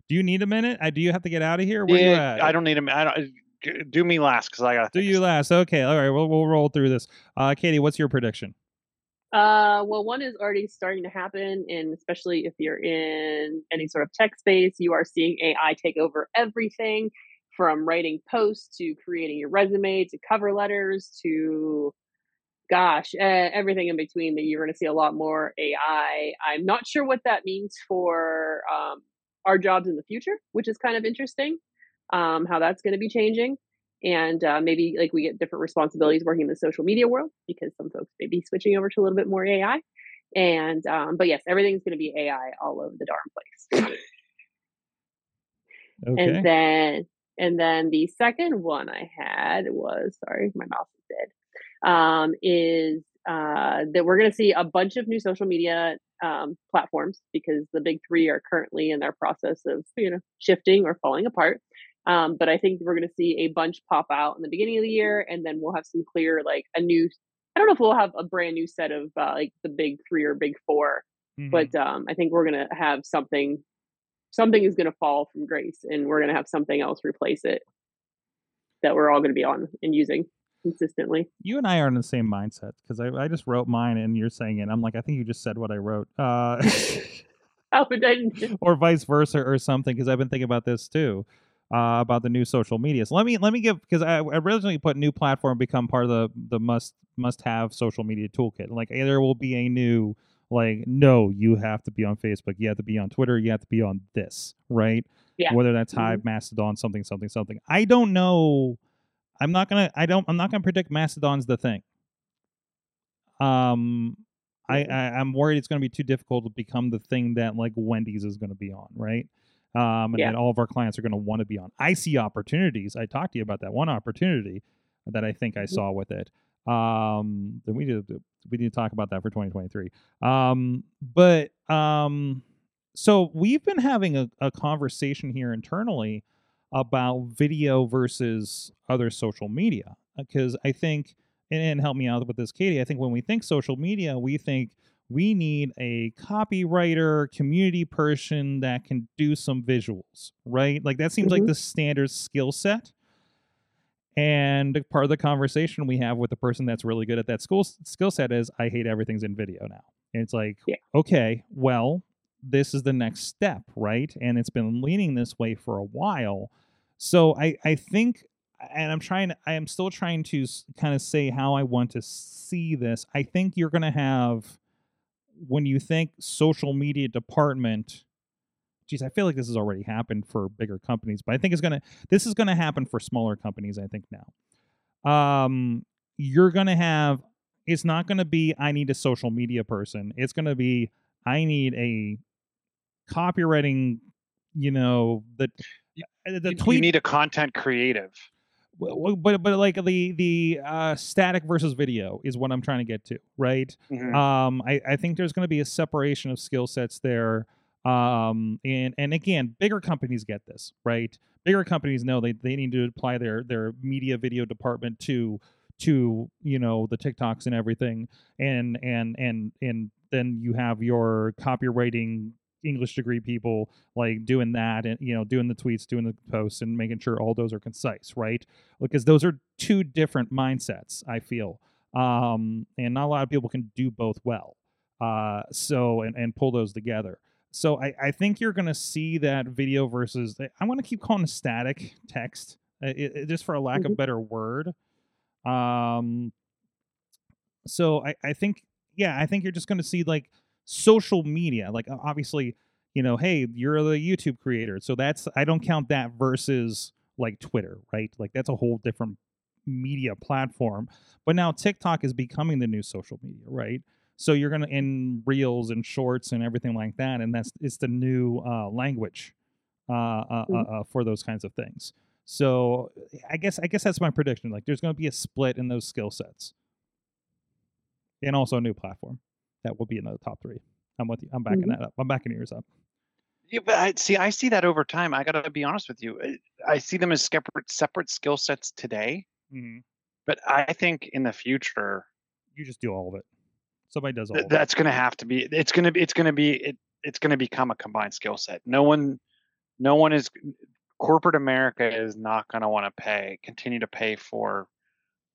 you need a minute? I do you have to get out of here? Where you at? I don't need him. I don't. Do me last because I got. To. Do you last? Okay, all right. We'll we'll roll through this. Uh, Katie, what's your prediction? Uh, well, one is already starting to happen, and especially if you're in any sort of tech space, you are seeing AI take over everything from writing posts to creating your resume to cover letters to, gosh, uh, everything in between. That you're going to see a lot more AI. I'm not sure what that means for um, our jobs in the future, which is kind of interesting. Um, how that's going to be changing and uh, maybe like we get different responsibilities working in the social media world because some folks may be switching over to a little bit more AI. And um, but yes, everything's going to be AI all over the darn place. Okay. And then and then the second one I had was sorry, my mouse is dead. Um, is uh, that we're going to see a bunch of new social media um, platforms because the big three are currently in their process of you know shifting or falling apart. Um, but I think we're going to see a bunch pop out in the beginning of the year, and then we'll have some clear like a new. I don't know if we'll have a brand new set of uh, like the big three or big four, Mhm. but um, I think we're going to have something something is going to fall from grace and we're going to have something else replace it that we're all going to be on and using consistently. You and I are in the same mindset because I, I just wrote mine and you're saying it. I'm like, I think you just said what I wrote. Uh, oh, but I didn't. or vice versa or something because I've been thinking about this too. Uh, about the new social media. So let me let me give because I originally put new platform become part of the the must must have social media toolkit. Like there will be a new like no, you have to be on Facebook, you have to be on Twitter, you have to be on this, right? Yeah. Whether that's Mhm. Hive, Mastodon, something, something, something. I don't know. I'm not gonna. I don't. I'm not gonna predict Mastodon's the thing. Um, I, I I'm worried it's gonna be too difficult to become the thing that like Wendy's is gonna be on, right? Um, and Yeah. that all of our clients are gonna want to be on. I see opportunities. I talked to you about that one opportunity that I think I Mhm. saw with it. Um, then we did we need to talk about that for 2023. Um, but um, so we've been having a, a conversation here internally about video versus other social media because I think and, and help me out with this, Katie. I think when we think social media, we think we need a copywriter, community person that can do some visuals, right? Like that seems like Mhm. the standard skill set. And part of the conversation we have with the person that's really good at that school skill set is, I hate everything's in video now. And it's like, Yeah. okay, well, this is the next step, right? And it's been leaning this way for a while. So I, I think, and I'm trying, I am still trying to kind of say how I want to see this. I think you're going to have, when you think social media department, geez, I feel like this has already happened for bigger companies, but I think it's gonna this is gonna happen for smaller companies, I think now. Um you're gonna have it's not gonna be I need a social media person. It's gonna be I need a copywriting, you know, the uh, the tweet you need a content creative. but but like the the uh static versus video is what I'm trying to get to, right? Mhm. um I, I think there's going to be a separation of skill sets there um and and again bigger companies get this right bigger companies know they, they need to apply their their media video department to to you know the tiktoks and everything and and and and then you have your copywriting english degree people like doing that and you know doing the tweets doing the posts and making sure all those are concise right because those are two different mindsets i feel um, and not a lot of people can do both well. Uh, so and, and pull those together. So I, I think you're going to see that video versus I want to keep calling it static text, uh, it, it- just for a lack of Mhm. better word. Um, so I, I think yeah I think you're just going to see like social media like obviously you know hey you're the YouTube creator so that's I don't count that versus like Twitter right like that's a whole different media platform but now TikTok is becoming the new social media, right? So you're gonna in reels and shorts and everything like that, and that's it's the new uh, language uh, uh, uh, Mhm. uh, for those kinds of things. So I guess I guess that's my prediction. Like there's gonna be a split in those skill sets, and also a new platform that will be in the top three. I'm with you. I'm backing Mhm. that up. I'm backing yours up. Yeah, but I see. I see that over time. I gotta be honest with you. I- I see them as separate separate skill sets today, Mm-hmm. but I think in the future You just do all of it. Somebody does all th- of that's gonna have to be. It's gonna be. It's gonna be. It, it's gonna become a combined skill set. No one, no one is. Corporate America is not gonna want to pay. Continue to pay for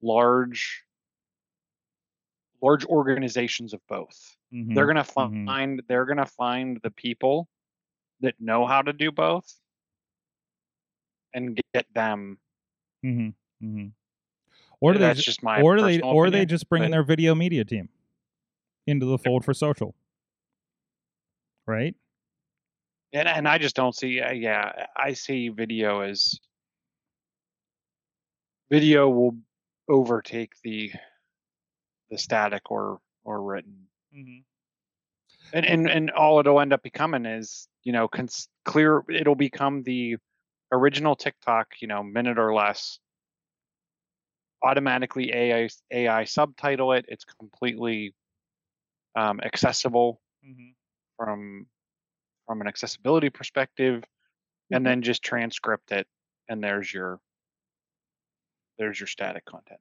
large, large organizations of both. Mhm, They're gonna mhm. find. They're gonna find the people that know how to do both, and get them. Mhm, mhm. Or do they That's ju- just my or do they or are they just bringing but- their video media team into the fold for social right and and I just don't see. Uh, yeah, I see video as video will overtake the the static or or written, and and and all it'll end up becoming is you know cons- clear. It'll become the original TikTok, you know, minute or less. Automatically AI AI subtitle it. It's completely um, accessible from from an accessibility perspective and Mhm. then just transcript it and there's your there's your static content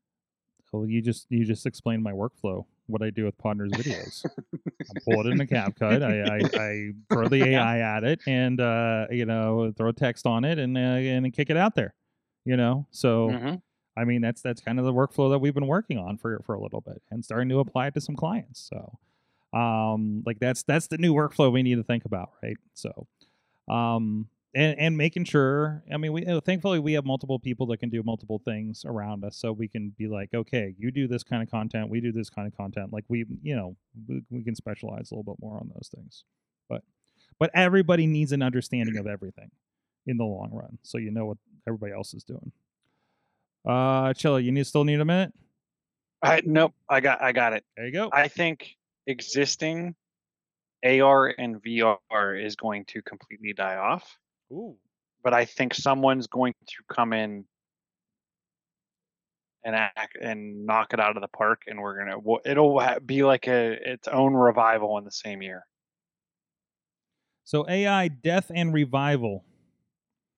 well you just you just explained my workflow what I do with Podner's videos. I pull it in the CapCut. I, I, I throw the AI at it, and uh, you know, throw text on it, and uh, and kick it out there. You know, so Mhm. I mean, that's that's kind of the workflow that we've been working on for for a little bit, and starting to apply it to some clients. So, um, like that's that's the new workflow we need to think about, right? So, um, and and making sure. I mean, we you know, thankfully we have multiple people that can do multiple things around us, so we can be like, okay, you do this kind of content, we do this kind of content. Like we, you know, we, we can specialize a little bit more on those things, but but everybody needs an understanding of everything in the long run, so you know what everybody else is doing. Uh, Chilla, you need still need a minute. I nope. I got I got it. There you go. I think existing AR and VR is going to completely die off, Ooh. but I think someone's going to come in and act and knock it out of the park, and we're gonna it'll be like a its own revival in the same year. So AI death and revival.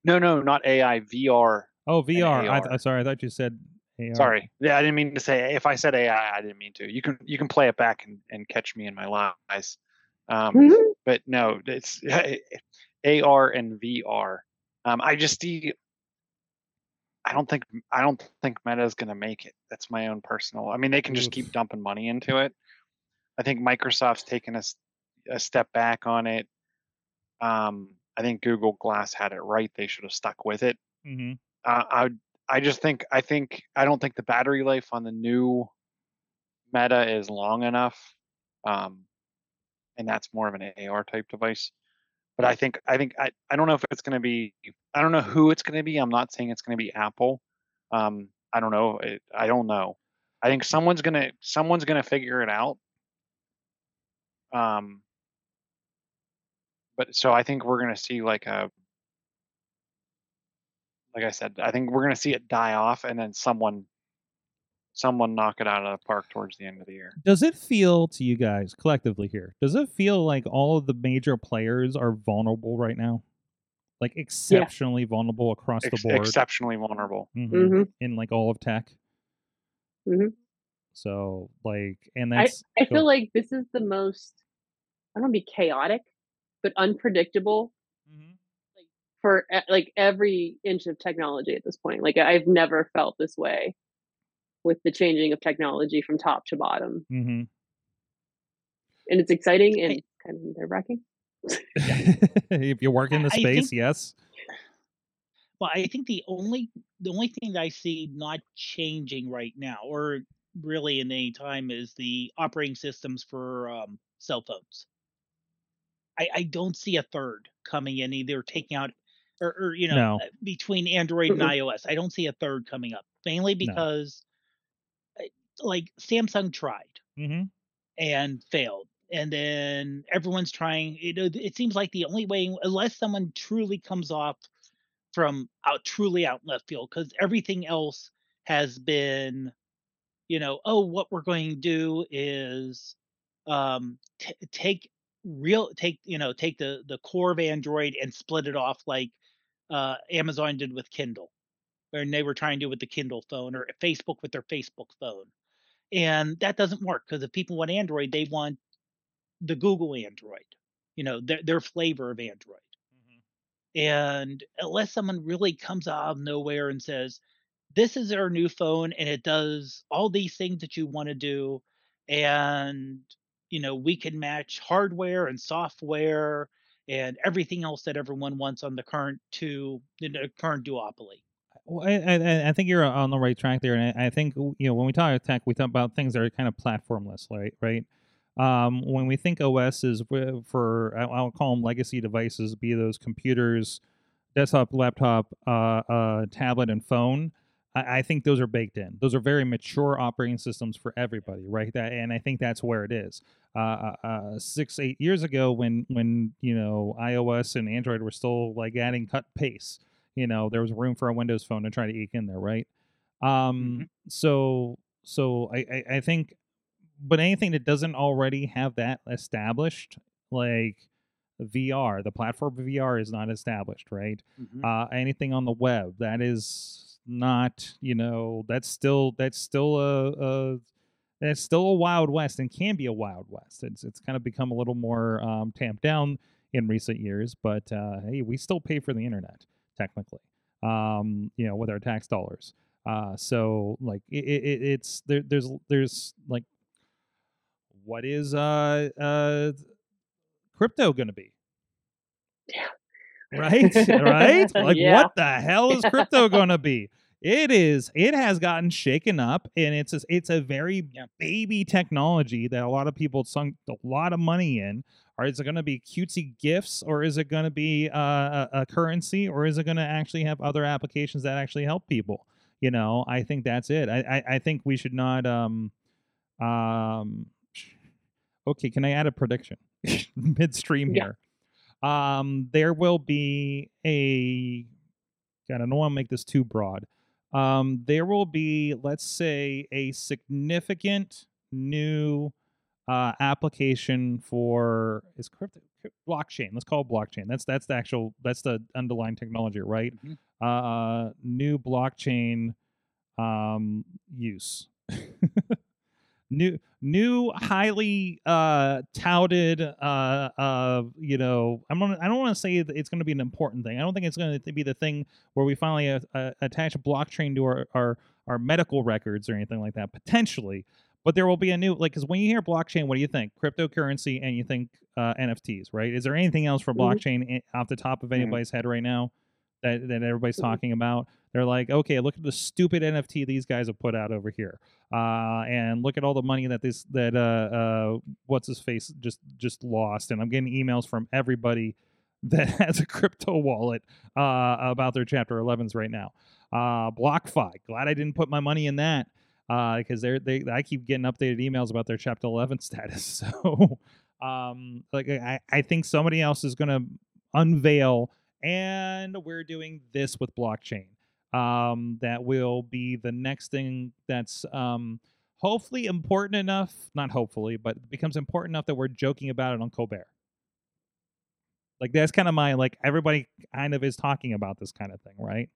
No, no, not AI, VR. Oh, VR. I th- sorry, I thought you said AR. Sorry, yeah, I didn't mean to say. If I said AI, I didn't mean to. You can you can play it back and, and catch me in my lies. Um, Mhm. but no, it's AR and VR. Um, I just see. I don't think I don't think Meta is going to make it. That's my own personal. I mean, they can just keep dumping money into it. I think Microsoft's taken a step back on it. Um, I think Google Glass had it right. They should have stuck with it. hmm Uh, I I just think I think I don't think the battery life on the new Meta is long enough, um, and that's more of an AR type device. But I think I think I, I don't know if it's going to be I don't know who it's going to be. I'm not saying it's going to be Apple. Um, I don't know. It, I don't know. I think someone's gonna someone's gonna figure it out. Um, but so I think we're gonna see like a like I said, I think we're gonna see it die off, and then someone, someone knock it out of the park towards the end of the year. Does it feel to you guys collectively here? Does it feel like all of the major players are vulnerable right now? Like exceptionally vulnerable across Ex- the board exceptionally vulnerable. Mhm. Mhm. in like all of tech. Mhm. So like, and that's I go- feel like this is the most I don't want to be chaotic, but unpredictable Mm-hmm. Like for like every inch of technology at this point. Like I've never felt this way with the changing of technology from top to bottom, Mhm. and it's exciting and I- kind of nerve wracking. if you work in the I- I space, think- yes. Well, I think the only the only thing that I see not changing right now, or really in any time, is the operating systems for um, cell phones. I, I don't see a third coming in, either taking out or, or you know No. between Android and iOS. I don't see a third coming up, mainly because like Samsung tried hmm and failed. And then everyone's trying. You know, it seems like the only way, unless someone truly comes off from out truly out left field, because everything else has been, you know, oh, what we're going to do is um, t- take real, take you know, take the the core of Android and split it off like uh, Amazon did with Kindle, and they were trying to do with the Kindle phone, or Facebook with their Facebook phone and that doesn't work because if people want android they want the google android you know their, their flavor of android. Mm-hmm. And unless someone really comes out of nowhere and says this is our new phone and it does all these things that you want to do and you know we can match hardware and software and everything else that everyone wants on the current two the current duopoly Well, I, I, I think you're on the right track there, and I, I think you know when we talk tech, we talk about things that are kind of platformless, right? Right. Um, when we think OS is for, I'll call them legacy devices, be those computers, desktop, laptop, uh, uh, tablet, and phone. I, I think those are baked in. Those are very mature operating systems for everybody, right? That, and I think that's where it is. Uh, uh, uh, six, eight years ago, when when you know iOS and Android were still like adding cut pace you know there was room for a windows phone to try to eke in there right? Um so so I, I i think but anything that doesn't already have that established like vr the platform for vr is not established right? Uh anything on the web that is not you know that's still that's still a, a it's still a wild west and can be a wild west. It's it's kind of become a little more um, tamped down in recent years, but uh, hey, we still pay for the internet technically, um, you know, with our tax dollars. Uh, so like it, it, it's there. There's there's like what is uh uh crypto going to be? Yeah. Right, right. Like Yeah. what the hell is crypto going to be? It is. It has gotten shaken up, and it's a, it's a very Yeah. baby technology that a lot of people sunk a lot of money in. Or is it going to be cutesy gifts, or is it going to be uh, a, a currency, or is it going to actually have other applications that actually help people? You know, I think that's it. I I, I think we should not. Um, um, okay, can I add a prediction midstream Yeah. here? Um, there will be a. God, I don't want to make this too broad. Um, there will be, let's say, a significant new uh, application for is crypto blockchain. Let's call it blockchain. That's that's the actual that's the underlying technology, right? Mhm. Uh, new blockchain um, use. new new highly uh touted uh uh you know i'm gonna i don't want to say that it's going to be an important thing i don't think it's going to be the thing where we finally uh, uh, attach blockchain to our, our our medical records or anything like that potentially but there will be a new like because when you hear blockchain what do you think cryptocurrency and you think uh, nfts right is there anything else for Mhm. blockchain i- off the top of Mhm. anybody's head right now that, that everybody's Mhm. talking about they're like okay look at the stupid nft these guys have put out over here uh, and look at all the money that this that uh, uh, what's his face just just lost and i'm getting emails from everybody that has a crypto wallet uh, about their chapter 11s right now uh, blockfi glad i didn't put my money in that because they're they i keep getting updated emails about their chapter 11 status so um like i i think somebody else is going to unveil and we're doing this with blockchain um, that will be the next thing that's um, hopefully important enough, not hopefully, but becomes important enough that we're joking about it on Colbert. Like that's kind of my like everybody kind of is talking about this kind of thing, right?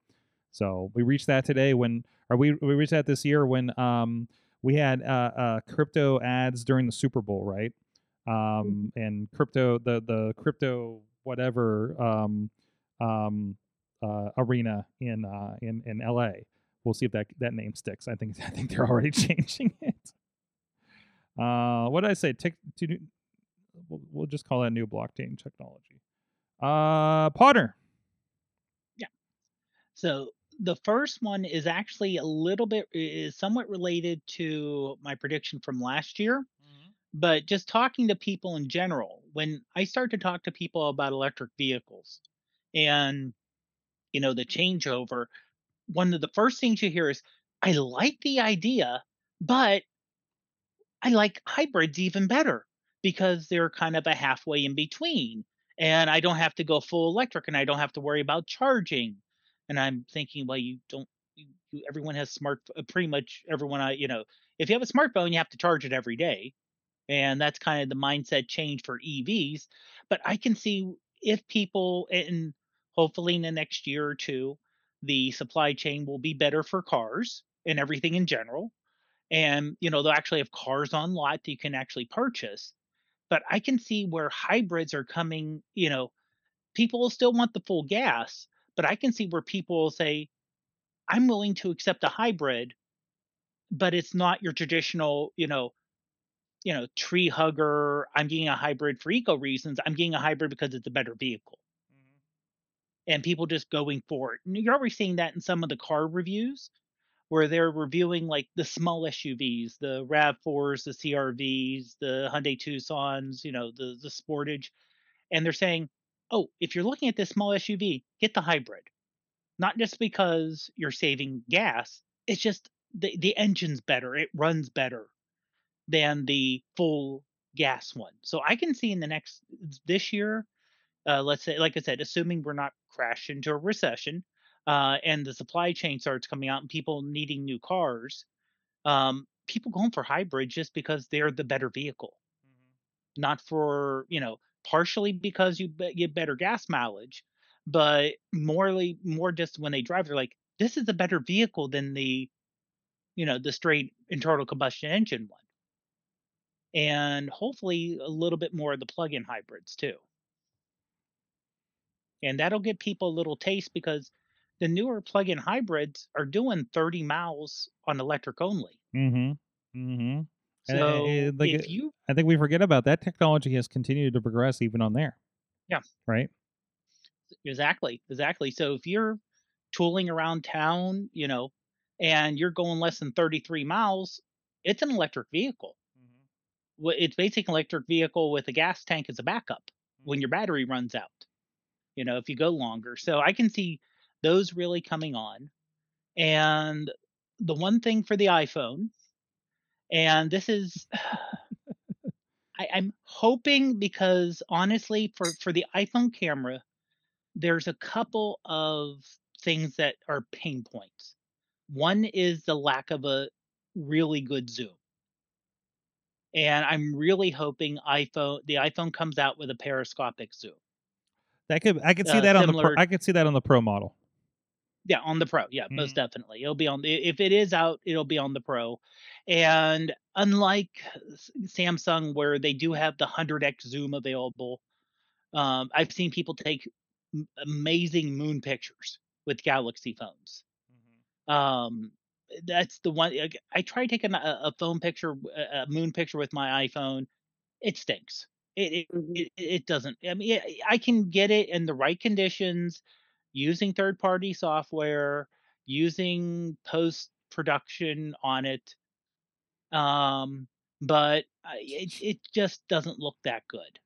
So we reached that today when, or we we reached that this year when um we had uh, uh crypto ads during the Super Bowl, right? Um and crypto the the crypto whatever um um uh, arena in uh, in in LA. We'll see if that that name sticks. I think I think they're already changing it. Uh, what did I say? Tick, to, we'll, we'll just call that new blockchain technology. Uh, Potter. Yeah. So the first one is actually a little bit is somewhat related to my prediction from last year, mm-hmm. but just talking to people in general. When I start to talk to people about electric vehicles and you know the changeover, one of the first things you hear is I like the idea, but I like hybrids even better because they're kind of a halfway in between. And I don't have to go full electric and I don't have to worry about charging. And I'm thinking, well, you don't, you, you, everyone has smart, uh, pretty much everyone, I, you know, if you have a smartphone, you have to charge it every day. And that's kind of the mindset change for EVs. But I can see if people, and hopefully in the next year or two, the supply chain will be better for cars and everything in general and you know they'll actually have cars on lot that you can actually purchase but i can see where hybrids are coming you know people will still want the full gas but i can see where people say i'm willing to accept a hybrid but it's not your traditional you know you know tree hugger i'm getting a hybrid for eco reasons i'm getting a hybrid because it's a better vehicle. Mm-hmm. And people just going for it. And you're already seeing that in some of the car reviews where they're reviewing like the small SUVs, the RAV4s, the CRVs, the Hyundai Tucsons, you know, the the Sportage, and they're saying, "Oh, if you're looking at this small SUV, get the hybrid." Not just because you're saving gas, it's just the the engine's better, it runs better than the full gas one. So I can see in the next this year, uh, let's say, like I said, assuming we're not crashed into a recession, uh, and the supply chain starts coming out and people needing new cars, um, people going for hybrids just because they're the better vehicle, not for you know partially because you get better gas mileage, but morely more just when they drive, they're like, this is a better vehicle than the you know the straight internal combustion engine one. and hopefully a little bit more of the plug-in hybrids too. And that'll give people a little taste because the newer plug-in hybrids are doing 30 miles on electric only. Mm-hmm. Mm-hmm. So like, if you I think we forget about that technology has continued to progress even on there. Yeah. Right. Exactly, exactly. So if you're tooling around town, you know, and you're going less than 33 miles, it's an electric vehicle. Mm-hmm. Wh- It's basically an electric vehicle with a gas tank as a backup when mm-hmm. your battery runs out. You know, if you go longer. So I can see those really coming on. And the one thing for the iPhone, and this is I, I'm hoping because honestly, for for the iPhone camera, there's a couple of things that are pain points. One is the lack of a really good zoom. And I'm really hoping iPhone the iPhone comes out with a periscopic zoom. That could I could see Uh, that on the pro, I could see that on the Pro model. Yeah, on the Pro. Yeah, most Mhm. definitely. It'll be on the if it is out, it'll be on the Pro. And unlike Samsung where they do have the 100x zoom available, um, I've seen people take amazing moon pictures with Galaxy phones. Um, that's the one I tried taking a, a phone picture, a moon picture with my iPhone. It stinks. It it, Mhm. it it doesn't. I mean, I can get it in the right conditions using third party software, using post production on it. Um, but it it just doesn't look that good.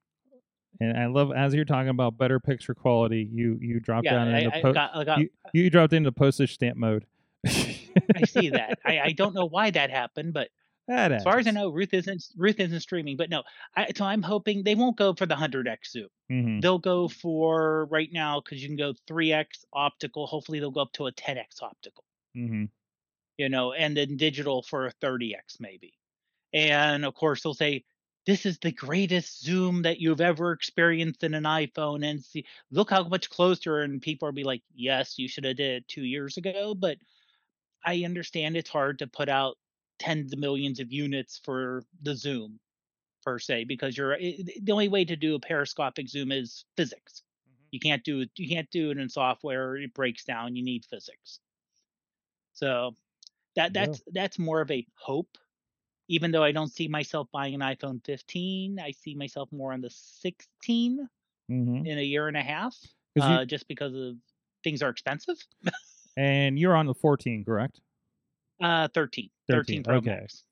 And I love as you're talking about better picture quality, you you drop Yeah, down I, into I po- got, got you, you dropped into postage stamp mode. I see that. I, I don't know why that happened, but That as far as I know, Ruth isn't Ruth isn't streaming. But no, I, so I'm hoping they won't go for the 100x zoom. Mhm. They'll go for right now because you can go 3x optical. Hopefully, they'll go up to a 10x optical. Mhm. You know, and then digital for a 30x maybe. And of course, they'll say this is the greatest zoom that you've ever experienced in an iPhone, and see look how much closer. And people will be like, yes, you should have did it two years ago, but I understand it's hard to put out tens of millions of units for the zoom per se because you're i- i- the only way to do a periscopic zoom is physics. You can't do it. You can't do it in software. It breaks down. You need physics. So that Yeah. that's that's more of a hope. Even though I don't see myself buying an iPhone 15, I see myself more on the 16 Mhm. in a year and a half, 'Cause you- uh, just because of things are expensive. and you're on the 14, correct? Uh, 13, 13, 13 Pro okay. Max.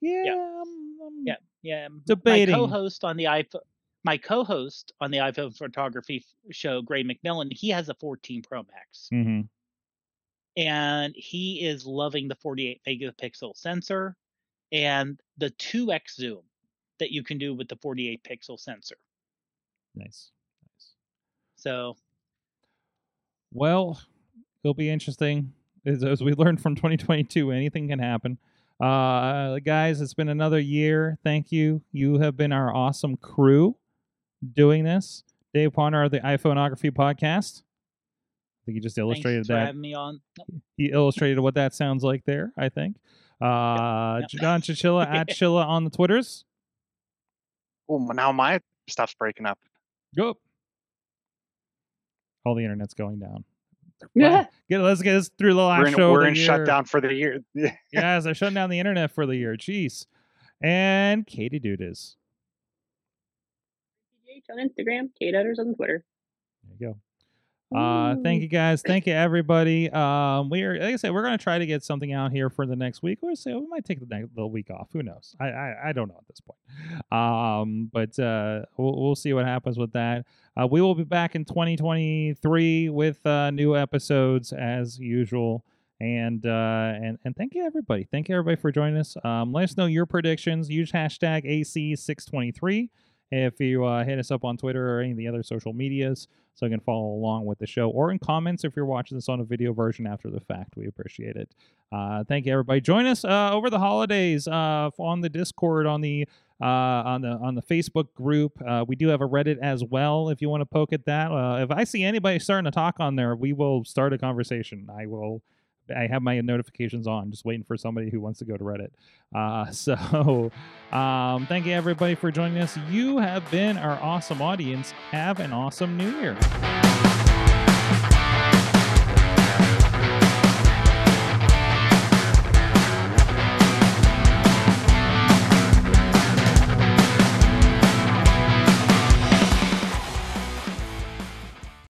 Yeah. um, um, Yeah, yeah. Debating. My co-host on the iPhone, my co-host on the iPhone photography show, Gray McMillan, he has a 14 Pro Max, mhm. and he is loving the 48 megapixel sensor and the 2x zoom that you can do with the 48 pixel sensor. Nice. Nice. So Well, it'll be interesting. As, as we learned from 2022, anything can happen. Uh, guys, it's been another year. Thank you. You have been our awesome crew doing this. Dave Potter of the iPhoneography podcast. I think you just thanks illustrated for that. having me on. He illustrated what that sounds like there, I think. Uh, Yep. John Chichilla at Chilla on the Twitters. Oh, now my stuff's breaking up. Go. All the internet's going down. Yeah. Get let's get us through the last We're in, show. we're of the in year. shutdown for the year. Yes, they're shutting down the internet for the year. Jeez. And Katie Dude is. PGH on Instagram, Kate Utters on Twitter. There you go. Uh, thank you guys. Thank you everybody. Um, we are like I said, we're gonna try to get something out here for the next week. We'll see. We might take the next the week off. Who knows? I, I I don't know at this point. Um, but uh, we'll we'll see what happens with that. Uh, we will be back in 2023 with uh, new episodes as usual. And uh, and and thank you everybody. Thank you everybody for joining us. Um, let us know your predictions. Use hashtag AC623 if you uh, hit us up on Twitter or any of the other social medias so you can follow along with the show or in comments if you're watching this on a video version after the fact. We appreciate it. Uh, thank you, everybody. Join us uh, over the holidays uh, on the Discord, on the uh, on the on the Facebook group. Uh, we do have a Reddit as well. If you want to poke at that, if I see anybody starting to talk on there, we will start a conversation. I will I have my notifications on, just waiting for somebody who wants to go to Reddit. Uh, so, um, thank you everybody for joining us. You have been our awesome audience. Have an awesome New Year.